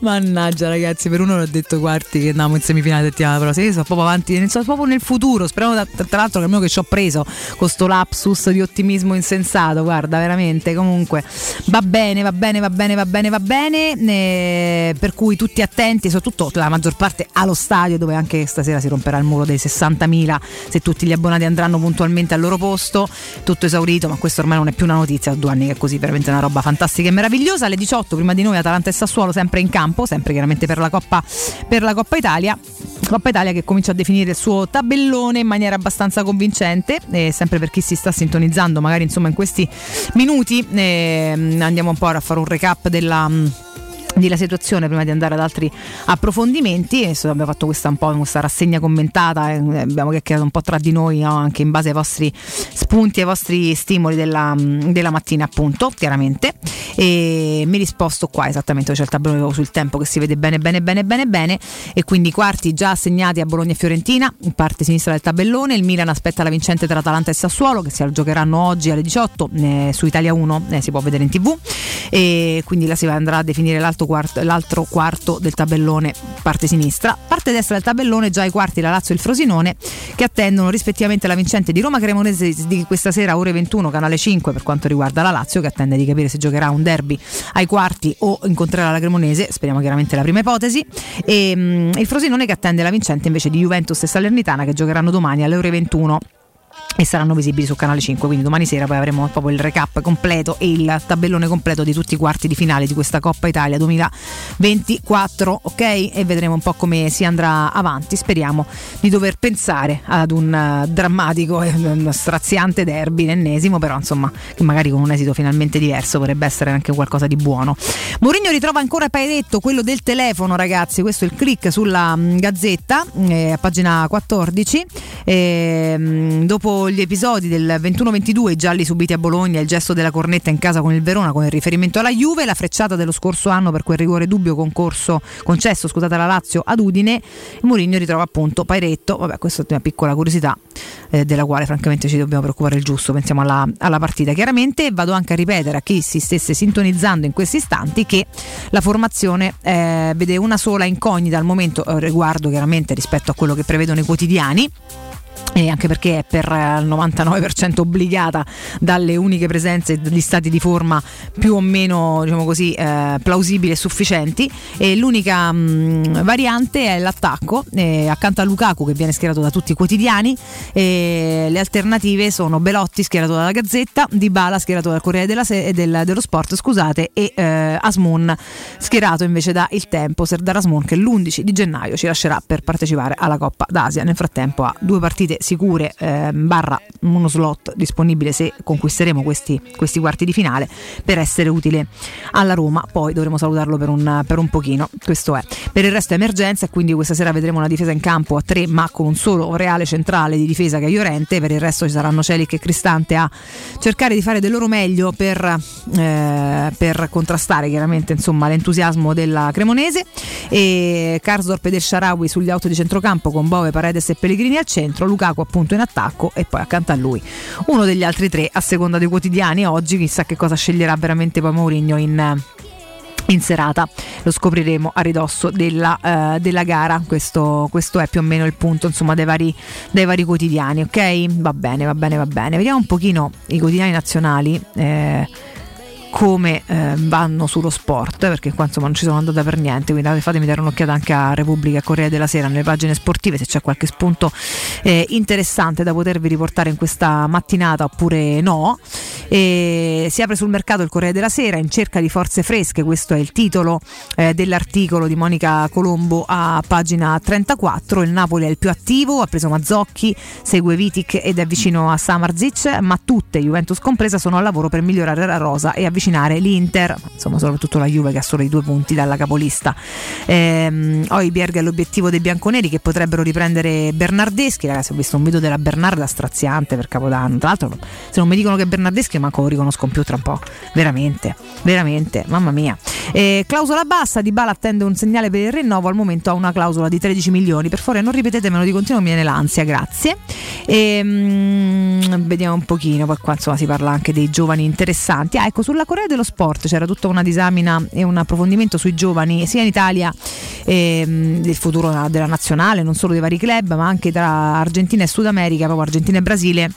Mannaggia ragazzi, per uno l'ho detto quarti che andiamo in semifinale settimana prossima, io sono proprio avanti, sono proprio nel futuro, speriamo da- tra l'altro che almeno che ci ho preso con sto lapsus di ottimismo insensato, guarda veramente, comunque va bene, va bene, va bene, va bene, va bene, eh, per cui tutti attenti, soprattutto la maggior parte allo stadio dove anche stasera si romperà il muro dei 60.000 se tutti gli abbonati andranno puntualmente al loro posto, tutto esaurito, ma questo ormai non è più una notizia, ho due anni che è così, veramente una roba fantastica e meravigliosa, alle 18 prima di noi Atalanta e Sassuolo sempre in campo, sempre chiaramente per la Coppa, per la Coppa Italia. Coppa Italia che comincia a definire il suo tabellone in maniera abbastanza convincente, e sempre per chi si sta sintonizzando, magari insomma in questi minuti eh, andiamo un po' a fare un recap della della situazione prima di andare ad altri approfondimenti. Adesso abbiamo fatto questa un po' questa rassegna commentata eh, abbiamo chiacchierato un po' tra di noi no? anche in base ai vostri spunti ai vostri stimoli della, della mattina appunto chiaramente. E mi risposto qua esattamente c'è il tabellone sul tempo che si vede bene bene bene bene bene. E quindi quarti già assegnati a Bologna e Fiorentina in parte sinistra del tabellone. Il Milan aspetta la vincente tra Atalanta e Sassuolo che si giocheranno oggi alle 18 eh, su Italia 1 eh, si può vedere in tv. E quindi là si andrà a definire l'altro quarto, l'altro quarto del tabellone parte sinistra. Parte destra del tabellone già i quarti la Lazio e il Frosinone che attendono rispettivamente la vincente di Roma Cremonese di questa sera ore 21 canale 5 per quanto riguarda la Lazio che attende di capire se giocherà un derby ai quarti o incontrerà la Cremonese. Speriamo chiaramente la prima ipotesi. E mm, il Frosinone che attende la vincente invece di Juventus e Salernitana che giocheranno domani alle ore 21 e saranno visibili su Canale 5 quindi domani sera poi avremo proprio il recap completo e il tabellone completo di tutti i quarti di finale di questa Coppa Italia 2024 ok? E vedremo un po' come si andrà avanti. Speriamo di dover pensare ad un uh, drammatico e un straziante derby l'ennesimo però insomma che magari con un esito finalmente diverso potrebbe essere anche qualcosa di buono. Mourinho ritrova ancora Paedetto quello del telefono ragazzi. Questo è il click sulla mh, gazzetta eh, a pagina 14 eh, mh, dopo gli episodi del 21-22 i gialli subiti a Bologna il gesto della cornetta in casa con il Verona con il riferimento alla Juve la frecciata dello scorso anno per quel rigore dubbio concorso, concesso scusate alla Lazio ad Udine Mourinho ritrova appunto Pairetto. Vabbè questa è una piccola curiosità eh, della quale francamente ci dobbiamo preoccupare il giusto pensiamo alla, alla partita. Chiaramente vado anche a ripetere a chi si stesse sintonizzando in questi istanti che la formazione eh, vede una sola incognita al momento eh, riguardo chiaramente rispetto a quello che prevedono i quotidiani e anche perché è per eh, il 99% obbligata dalle uniche presenze degli stati di forma più o meno diciamo così, eh, plausibili e sufficienti. E l'unica mh, variante è l'attacco eh, accanto a Lukaku che viene schierato da tutti i quotidiani. Le alternative sono Belotti schierato dalla Gazzetta Dybala schierato dal Corriere della Se- del, dello Sport scusate e eh, Asmun schierato invece da Il Tempo. Serdar Asmun che l'11 di gennaio ci lascerà per partecipare alla Coppa d'Asia. Nel frattempo ha due partite sicure eh, barra uno slot disponibile se conquisteremo questi, questi, quarti di finale per essere utile alla Roma. Poi dovremo salutarlo per un, per un pochino questo è. Per il resto è emergenza e quindi questa sera vedremo una difesa in campo a tre ma con un solo reale centrale di difesa che è Iorente per il resto ci saranno Celic e Cristante a cercare di fare del loro meglio per, eh, per contrastare chiaramente insomma, l'entusiasmo della Cremonese. E Karsdorp ed El Sharawi sugli auto di centrocampo con Bove, Paredes e Pellegrini al centro Lukaku appunto in attacco e poi accanto a lui. Uno degli altri tre a seconda dei quotidiani oggi chissà che cosa sceglierà veramente poi Mourinho in in serata. Lo scopriremo a ridosso della, uh, della gara. Questo, questo, è più o meno il punto insomma dei vari, dei vari, quotidiani ok? Va bene va bene va bene. Vediamo un pochino i quotidiani nazionali eh, come eh, vanno sullo sport perché qua insomma non ci sono andata per niente quindi fatemi dare un'occhiata anche a Repubblica Corriere della Sera nelle pagine sportive se c'è qualche spunto eh, interessante da potervi riportare in questa mattinata oppure no. E si apre sul mercato il Corriere della Sera in cerca di forze fresche questo è il titolo eh, dell'articolo di Monica Colombo a pagina 34 il Napoli è il più attivo ha preso Mazzocchi segue Vitic ed è vicino a Samarzic ma tutte Juventus compresa sono al lavoro per migliorare la rosa e avvicinare l'Inter, insomma soprattutto la Juve che ha solo i due punti dalla capolista. Ehm, Oibierg è l'obiettivo dei bianconeri che potrebbero riprendere Bernardeschi, ragazzi ho visto un video della Bernarda straziante per Capodanno, tra l'altro se non mi dicono che Bernardeschi manco lo riconosco più tra un po', veramente, veramente, mamma mia. Eh, clausola bassa, Di Bala attende un segnale per il rinnovo, al momento ha una clausola di 13 milioni, per favore non ripetetemelo di continuo, mi viene l'ansia, grazie. E, mm, vediamo un pochino, poi qua insomma si parla anche dei giovani interessanti. Ah, ecco, sulla Corea dello Sport c'era tutta una disamina e un approfondimento sui giovani, sia in Italia ehm, del futuro della nazionale, non solo dei vari club, ma anche tra Argentina e Sud America, proprio Argentina e Brasile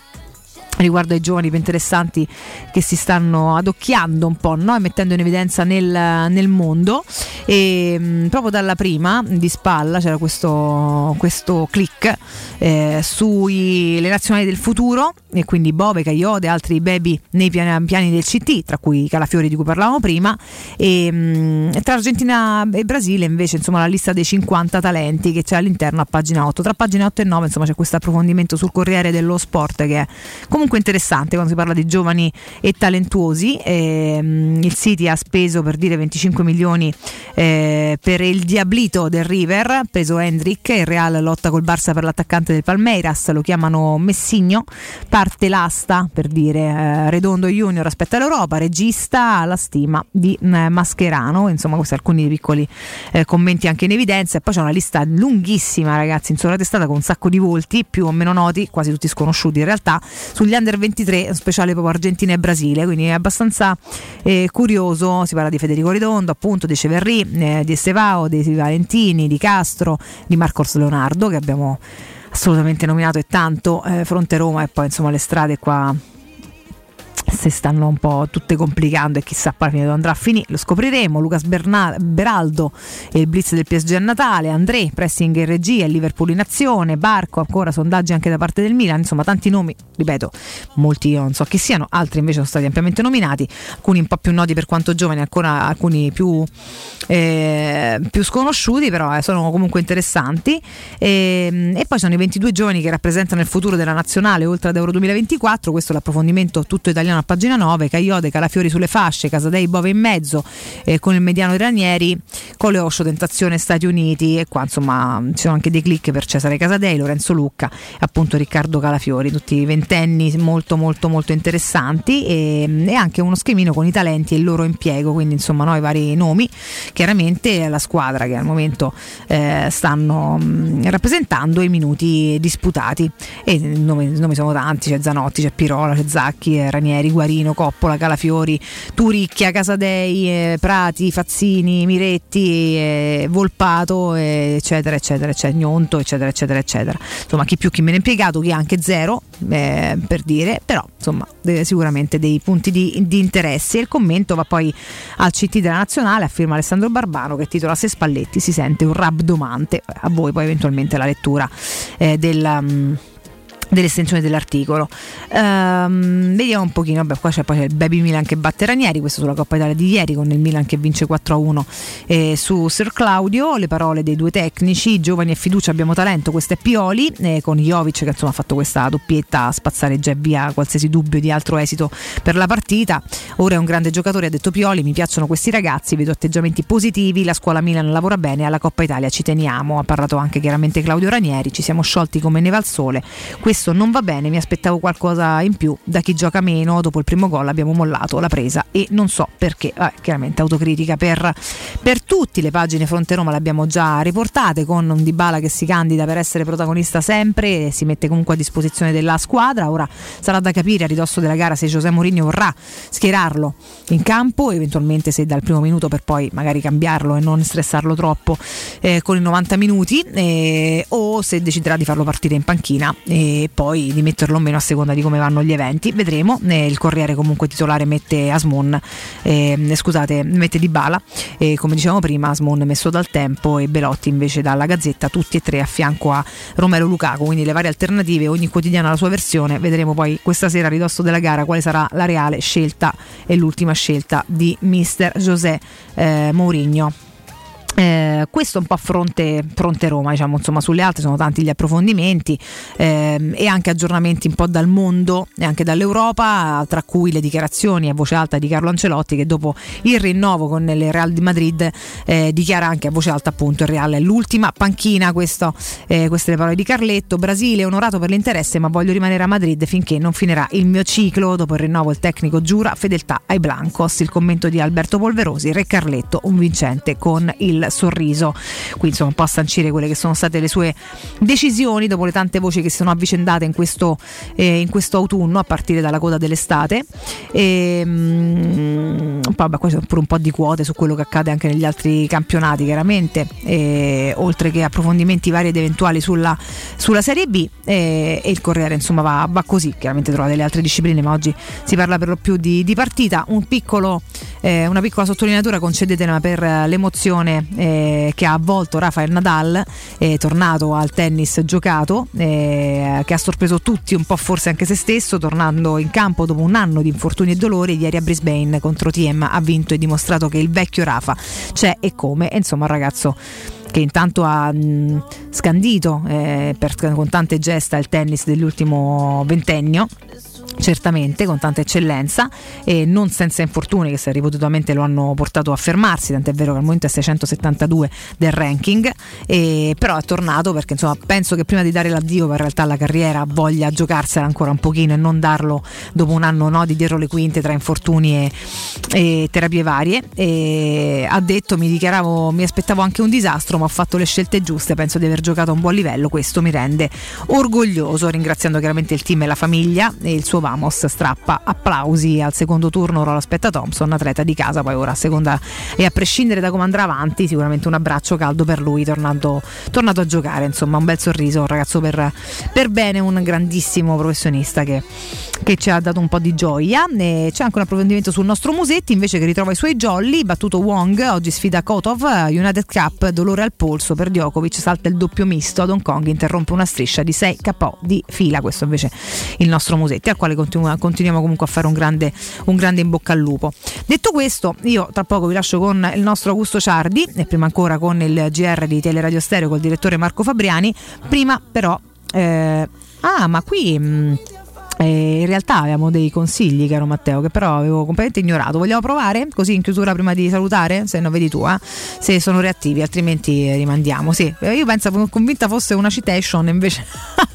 riguardo ai giovani più interessanti che si stanno adocchiando un po' no? e mettendo in evidenza nel, nel mondo. E mh, proprio dalla prima di spalla c'era questo, questo click eh, sulle nazionali del futuro e quindi Bove, Caiode, altri baby nei piani, piani del CT tra cui Calafiori di cui parlavamo prima. E mh, tra Argentina e Brasile invece insomma la lista dei 50 talenti che c'è all'interno a pagina 8 tra pagina 8 e 9 insomma c'è questo approfondimento sul Corriere dello Sport che è comunque interessante quando si parla di giovani e talentuosi. Eh, il City ha speso per dire 25 milioni eh, per il Diablito del River, preso Hendrick, il Real lotta col Barça per l'attaccante del Palmeiras, lo chiamano Messigno, parte l'asta per dire eh, Redondo Junior aspetta l'Europa, regista la stima di eh, Mascherano, insomma questi alcuni piccoli eh, commenti anche in evidenza e poi c'è una lista lunghissima ragazzi in sola testata con un sacco di volti più o meno noti, quasi tutti sconosciuti in realtà, sugli under 23, speciale proprio Argentina e Brasile, quindi è abbastanza eh, curioso, si parla di Federico Ridondo, appunto di Ceverri, eh, di Estevao, di Valentini, di Castro, di Marcos Leonardo che abbiamo assolutamente nominato e tanto, eh, fronte Roma e poi insomma le strade qua si stanno un po' tutte complicando e chissà poi fine dove andrà a finire, lo scopriremo. Lucas Berna- Beraldo e il blitz del PSG a Natale, André, pressing in regia, Liverpool in azione, Barco, ancora sondaggi anche da parte del Milan, insomma tanti nomi, ripeto, molti io non so chi siano, altri invece sono stati ampiamente nominati, alcuni un po' più noti per quanto giovani, ancora alcuni più, eh, più sconosciuti, però eh, sono comunque interessanti. E, e poi sono i 22 giovani che rappresentano il futuro della nazionale oltre ad Euro 2024, questo è l'approfondimento tutto italiano a pagina 9, Caiode, Calafiori sulle fasce, Casadei, Bove in mezzo, eh, con il mediano di Ranieri, Coleoscio, Tentazione Stati Uniti e qua insomma ci sono anche dei click per Cesare Casadei, Lorenzo Lucca appunto Riccardo Calafiori, tutti ventenni molto molto molto interessanti e, e, anche uno schemino con i talenti e il loro impiego, quindi insomma no, i vari nomi, chiaramente la squadra che al momento eh, stanno mh, rappresentando i minuti disputati. E i nomi, nomi sono tanti, c'è Zanotti, c'è Pirola, c'è Zacchi, eh, Ranieri, Guarino, Coppola, Calafiori, Turicchia, Casadei, eh, Prati, Fazzini, Miretti, eh, Volpato, eh, eccetera, eccetera, eccetera, Gnonto, eccetera, eccetera, eccetera. Insomma, chi più chi meno impiegato, chi anche zero, eh, per dire, però insomma, sicuramente dei punti di, di, interesse. E il commento va poi al CT della Nazionale, a firma Alessandro Barbano, che titola Se Spalletti si sente un rabdomante. A voi poi eventualmente la lettura eh, del. Dell'estensione dell'articolo. Um, vediamo un pochino, vabbè, qua c'è poi il Baby Milan che batte Ranieri, questo sulla Coppa Italia di ieri con il Milan che vince 4-1 eh, su Sir Claudio, le parole dei due tecnici, giovani e fiducia abbiamo talento, questo è Pioli, eh, con Jovic che insomma ha fatto questa doppietta a spazzare già via qualsiasi dubbio di altro esito per la partita, ora è un grande giocatore, ha detto Pioli, mi piacciono questi ragazzi, vedo atteggiamenti positivi, la scuola Milan lavora bene, alla Coppa Italia ci teniamo, ha parlato anche chiaramente Claudio Ranieri, ci siamo sciolti come neva al sole, questo questo non va bene, mi aspettavo qualcosa in più. Da chi gioca meno, dopo il primo gol abbiamo mollato la presa e non so perché, Vabbè, chiaramente autocritica per, per tutti, le pagine Fronte Roma le abbiamo già riportate con un Dybala che si candida per essere protagonista sempre e si mette comunque a disposizione della squadra, ora sarà da capire a ridosso della gara se José Mourinho vorrà schierarlo in campo, eventualmente se dal primo minuto per poi magari cambiarlo e non stressarlo troppo eh, con i 90 minuti eh, o se deciderà di farlo partire in panchina poi di metterlo o meno a seconda di come vanno gli eventi. Vedremo. Eh, il Corriere comunque titolare mette Asmon, eh, scusate, mette Di Bala e come dicevamo prima Asmon messo dal tempo e Belotti invece dalla Gazzetta, tutti e tre a fianco a Romero Lukaku, quindi le varie alternative, ogni quotidiano ha la sua versione. Vedremo poi questa sera a ridosso della gara quale sarà la reale scelta e l'ultima scelta di mister José eh, Mourinho. Eh, questo un po' a fronte, fronte Roma, diciamo, insomma, sulle altre sono tanti gli approfondimenti ehm, e anche aggiornamenti un po' dal mondo e anche dall'Europa, tra cui le dichiarazioni a voce alta di Carlo Ancelotti che dopo il rinnovo con il Real di Madrid eh, dichiara anche a voce alta appunto il Real è l'ultima panchina, questo, eh, queste le parole di Carletto, Brasile onorato per l'interesse ma voglio rimanere a Madrid finché non finirà il mio ciclo, dopo il rinnovo il tecnico giura fedeltà ai Blancos, il commento di Alberto Polverosi, Re Carletto un vincente con il sorriso. Qui insomma un po' a sancire quelle che sono state le sue decisioni dopo le tante voci che si sono avvicendate in questo, eh, in questo autunno a partire dalla coda dell'estate. E, mm, vabbè, poi c'è pure un po' di quote su quello che accade anche negli altri campionati chiaramente, e, oltre che approfondimenti vari ed eventuali sulla, sulla Serie B e, e il Corriere insomma va, va, così, chiaramente trovate le altre discipline ma oggi si parla per lo più di, di partita, un piccolo, eh, una piccola sottolineatura concedetela per l'emozione eh, che ha avvolto Rafael Nadal, eh, tornato al tennis giocato, eh, che ha sorpreso tutti, un po' forse anche se stesso, tornando in campo dopo un anno di infortuni e dolori. Ieri a Brisbane contro Tiem ha vinto e dimostrato che il vecchio Rafa c'è e come. E insomma, un ragazzo che intanto ha mh, scandito eh, per, con tante gesta il tennis dell'ultimo ventennio certamente con tanta eccellenza e non senza infortuni che ripetutamente lo hanno portato a fermarsi tant'è vero che al momento è 672 del ranking e, però è tornato perché insomma penso che prima di dare l'addio in realtà alla carriera voglia giocarsela ancora un pochino e non darlo dopo un anno no, di dietro le quinte tra infortuni e, e terapie varie. E ha detto mi dichiaravo mi aspettavo anche un disastro ma ho fatto le scelte giuste penso di aver giocato a un buon livello questo mi rende orgoglioso ringraziando chiaramente il team e la famiglia e il suo Vamos strappa applausi al secondo turno ora lo aspetta Thompson atleta di casa poi ora a seconda e a prescindere da come andrà avanti sicuramente un abbraccio caldo per lui tornando, tornato a giocare insomma un bel sorriso un ragazzo per, per bene un grandissimo professionista che, che, ci ha dato un po' di gioia e c'è anche un approfondimento sul nostro Musetti invece che ritrova i suoi jolly battuto Wong oggi sfida Kotov United Cup dolore al polso per Djokovic salta il doppio misto ad Hong Kong interrompe una striscia di 6 KO di fila questo invece il nostro Musetti al quale continua, continuiamo comunque a fare un grande, un grande in bocca al lupo. Detto questo, io tra poco vi lascio con il nostro Augusto Ciardi e prima ancora con il GR di Teleradio Stereo col direttore Marco Fabriani. Prima però... Eh, ah, ma qui... Mh, mm, eh, in realtà avevamo dei consigli, caro Matteo, che però avevo completamente ignorato. Vogliamo provare? Così in chiusura prima di salutare? Se non vedi tu, eh? se sono reattivi, altrimenti rimandiamo. Sì, eh, io pensavo convinta fosse una citation, invece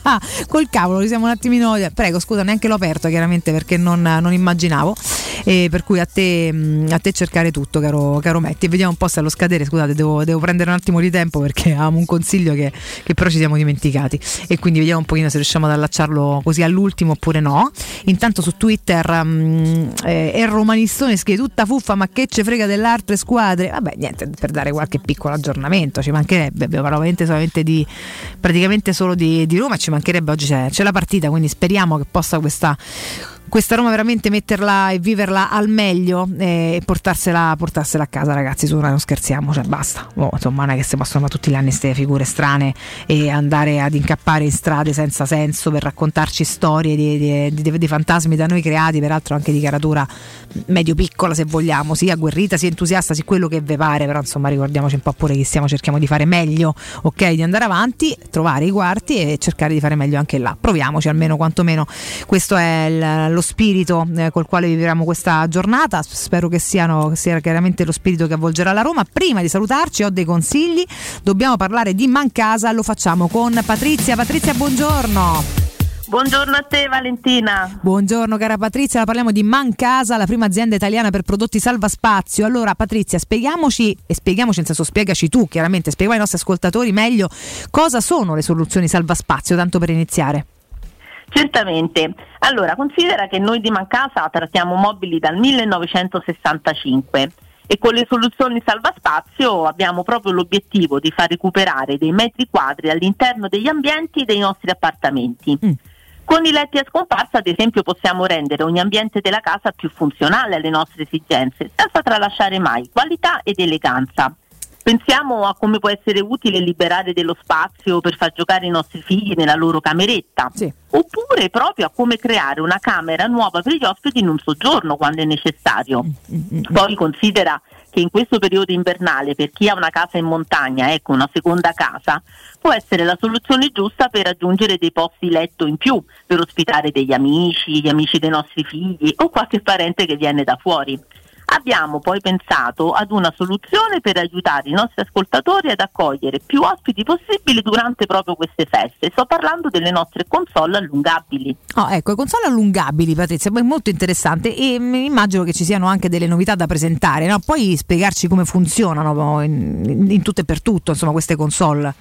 col cavolo, ci siamo un attimino. Prego, scusa, neanche l'ho aperto chiaramente perché non, non immaginavo. E per cui a te, mm, a te cercare tutto, caro, caro Metti. Vediamo un po' se allo scadere, scusate, devo, devo, prendere un attimo di tempo perché avevamo un consiglio che, che però ci siamo dimenticati. E quindi vediamo un pochino se riusciamo ad allacciarlo così all'ultimo oppure oppure no. Intanto su Twitter um, eh, è romanistone scrive tutta fuffa, ma che ce frega delle altre squadre? Vabbè, niente, per dare qualche piccolo aggiornamento, ci mancherebbe, abbiamo parlato solamente di praticamente solo di, di Roma, ci mancherebbe oggi c'è, c'è la partita, quindi speriamo che possa questa questa Roma veramente metterla e viverla al meglio e portarsela, portarsela a casa ragazzi. Su non scherziamo cioè basta. Oh, insomma non è che si possono fare tutti gli anni queste figure strane e andare ad incappare in strade senza senso per raccontarci storie di, di, di, di fantasmi da noi creati peraltro anche di caratura medio piccola se vogliamo sia agguerrita sia entusiasta sia quello che ve pare. Però insomma ricordiamoci un po' pure che stiamo cerchiamo di fare meglio ok di andare avanti trovare i quarti e cercare di fare meglio anche là. Proviamoci almeno quantomeno. Questo è il, lo spirito eh, col quale vivremo questa giornata. Spero che, siano, che sia chiaramente lo spirito che avvolgerà la Roma. Prima di salutarci ho dei consigli, dobbiamo parlare di Mancasa, lo facciamo con Patrizia. Patrizia, buongiorno. Buongiorno a te Valentina. Buongiorno cara Patrizia, la parliamo di Mancasa, la prima azienda italiana per prodotti salva spazio. Allora Patrizia, spieghiamoci e spieghiamoci nel senso spiegaci tu chiaramente, spiega ai nostri ascoltatori meglio cosa sono le soluzioni salva spazio, tanto per iniziare. Certamente. Allora, considera che noi di Mancasa trattiamo mobili dal 1965 e con le soluzioni salvaspazio abbiamo proprio l'obiettivo di far recuperare dei metri quadri all'interno degli ambienti dei nostri appartamenti. Mm. Con i letti a scomparsa, ad esempio, possiamo rendere ogni ambiente della casa più funzionale alle nostre esigenze, senza tralasciare mai qualità ed eleganza. Pensiamo a come può essere utile liberare dello spazio per far giocare i nostri figli nella loro cameretta. Sì. Oppure proprio a come creare una camera nuova per gli ospiti in un soggiorno quando è necessario. Mm-hmm. Poi considera che in questo periodo invernale, per chi ha una casa in montagna, ecco una seconda casa, può essere la soluzione giusta per raggiungere dei posti letto in più, per ospitare degli amici, gli amici dei nostri figli o qualche parente che viene da fuori. Abbiamo poi pensato ad una soluzione per aiutare i nostri ascoltatori ad accogliere più ospiti possibili durante proprio queste feste. Sto parlando delle nostre console allungabili. Oh, ecco, console allungabili, Patrizia, è molto interessante e mm, immagino che ci siano anche delle novità da presentare. No? Puoi spiegarci come funzionano in, in tutto e per tutto insomma, queste console?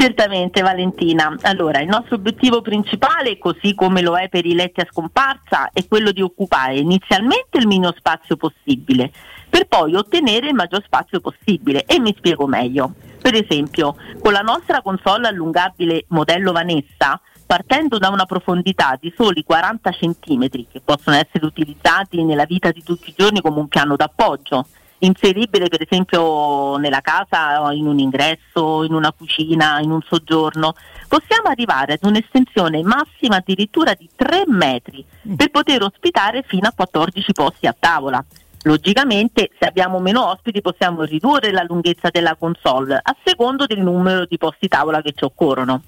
Certamente Valentina. Allora, il nostro obiettivo principale, così come lo è per i letti a scomparsa, è quello di occupare inizialmente il minimo spazio possibile, per poi ottenere il maggior spazio possibile. E mi spiego meglio. Per esempio, con la nostra console allungabile modello Vanessa, partendo da una profondità di soli 40 cm, che possono essere utilizzati nella vita di tutti i giorni come un piano d'appoggio, inseribile per esempio nella casa, in un ingresso, in una cucina, in un soggiorno, possiamo arrivare ad un'estensione massima addirittura di 3 metri per poter ospitare fino a 14 posti a tavola. Logicamente se abbiamo meno ospiti possiamo ridurre la lunghezza della console a secondo del numero di posti tavola che ci occorrono.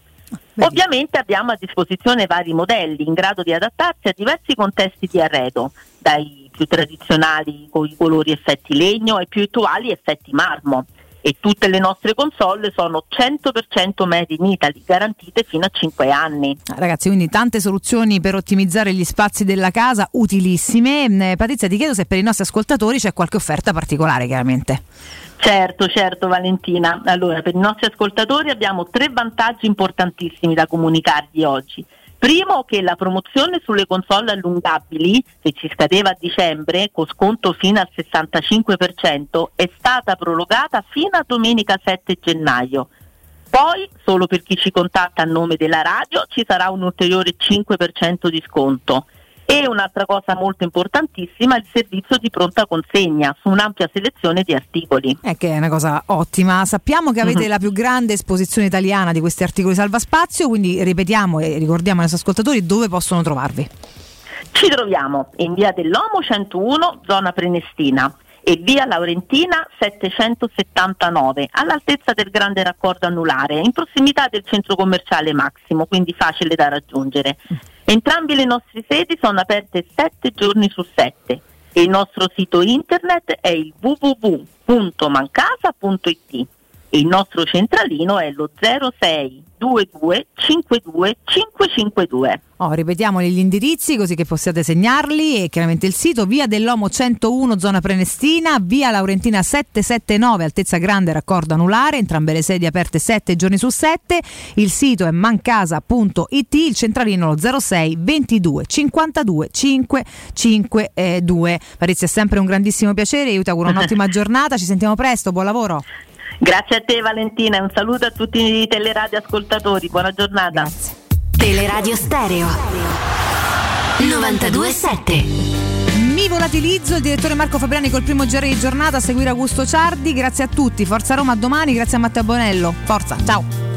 Ovviamente abbiamo a disposizione vari modelli in grado di adattarsi a diversi contesti di arredo, dai più tradizionali con i colori effetti legno ai più attuali effetti marmo. E tutte le nostre console sono 100% made in Italy, garantite fino a 5 anni. Ragazzi, quindi tante soluzioni per ottimizzare gli spazi della casa, utilissime. Eh, Patrizia, ti chiedo se per i nostri ascoltatori c'è qualche offerta particolare, chiaramente. Certo, certo Valentina. Allora, per i nostri ascoltatori abbiamo tre vantaggi importantissimi da comunicarvi oggi. Primo che la promozione sulle console allungabili, che ci scadeva a dicembre con sconto fino al 65%, è stata prorogata fino a domenica 7 gennaio. Poi, solo per chi ci contatta a nome della radio, ci sarà un ulteriore 5% di sconto. E un'altra cosa molto importantissima, il servizio di pronta consegna su un'ampia selezione di articoli. È che è una cosa ottima. Sappiamo che avete Mhm. la più grande esposizione italiana di questi articoli salvaspazio, quindi ripetiamo e ricordiamo ai nostri ascoltatori dove possono trovarvi. Ci troviamo in via dell'Omo 101, zona Prenestina e via Laurentina 779, all'altezza del grande raccordo anulare, in prossimità del centro commerciale Massimo, quindi facile da raggiungere. Entrambi le nostre sedi sono aperte 7 giorni su 7 e il nostro sito internet è il www.mancasa.it e il nostro centralino è lo 06 22 52 552. Oh, ripetiamo gli indirizzi così che possiate segnarli e chiaramente il sito via dell'Omo 101 zona Prenestina, via Laurentina 779 altezza grande raccordo anulare, entrambe le sedi aperte 7 giorni su 7, il sito è mancasa.it, il centralino lo 06 22 52 552. Patrizia è sempre un grandissimo piacere, io ti auguro un'ottima giornata, ci sentiamo presto, buon lavoro. Grazie a te Valentina. E un saluto a tutti i teleradio ascoltatori, buona giornata. Teleradio Stereo 927 Mi volatilizzo, il direttore Marco Fabriani col primo GR di giornata a seguire Augusto Ciardi, grazie a tutti, Forza Roma a domani, grazie a Matteo Bonello, forza, ciao!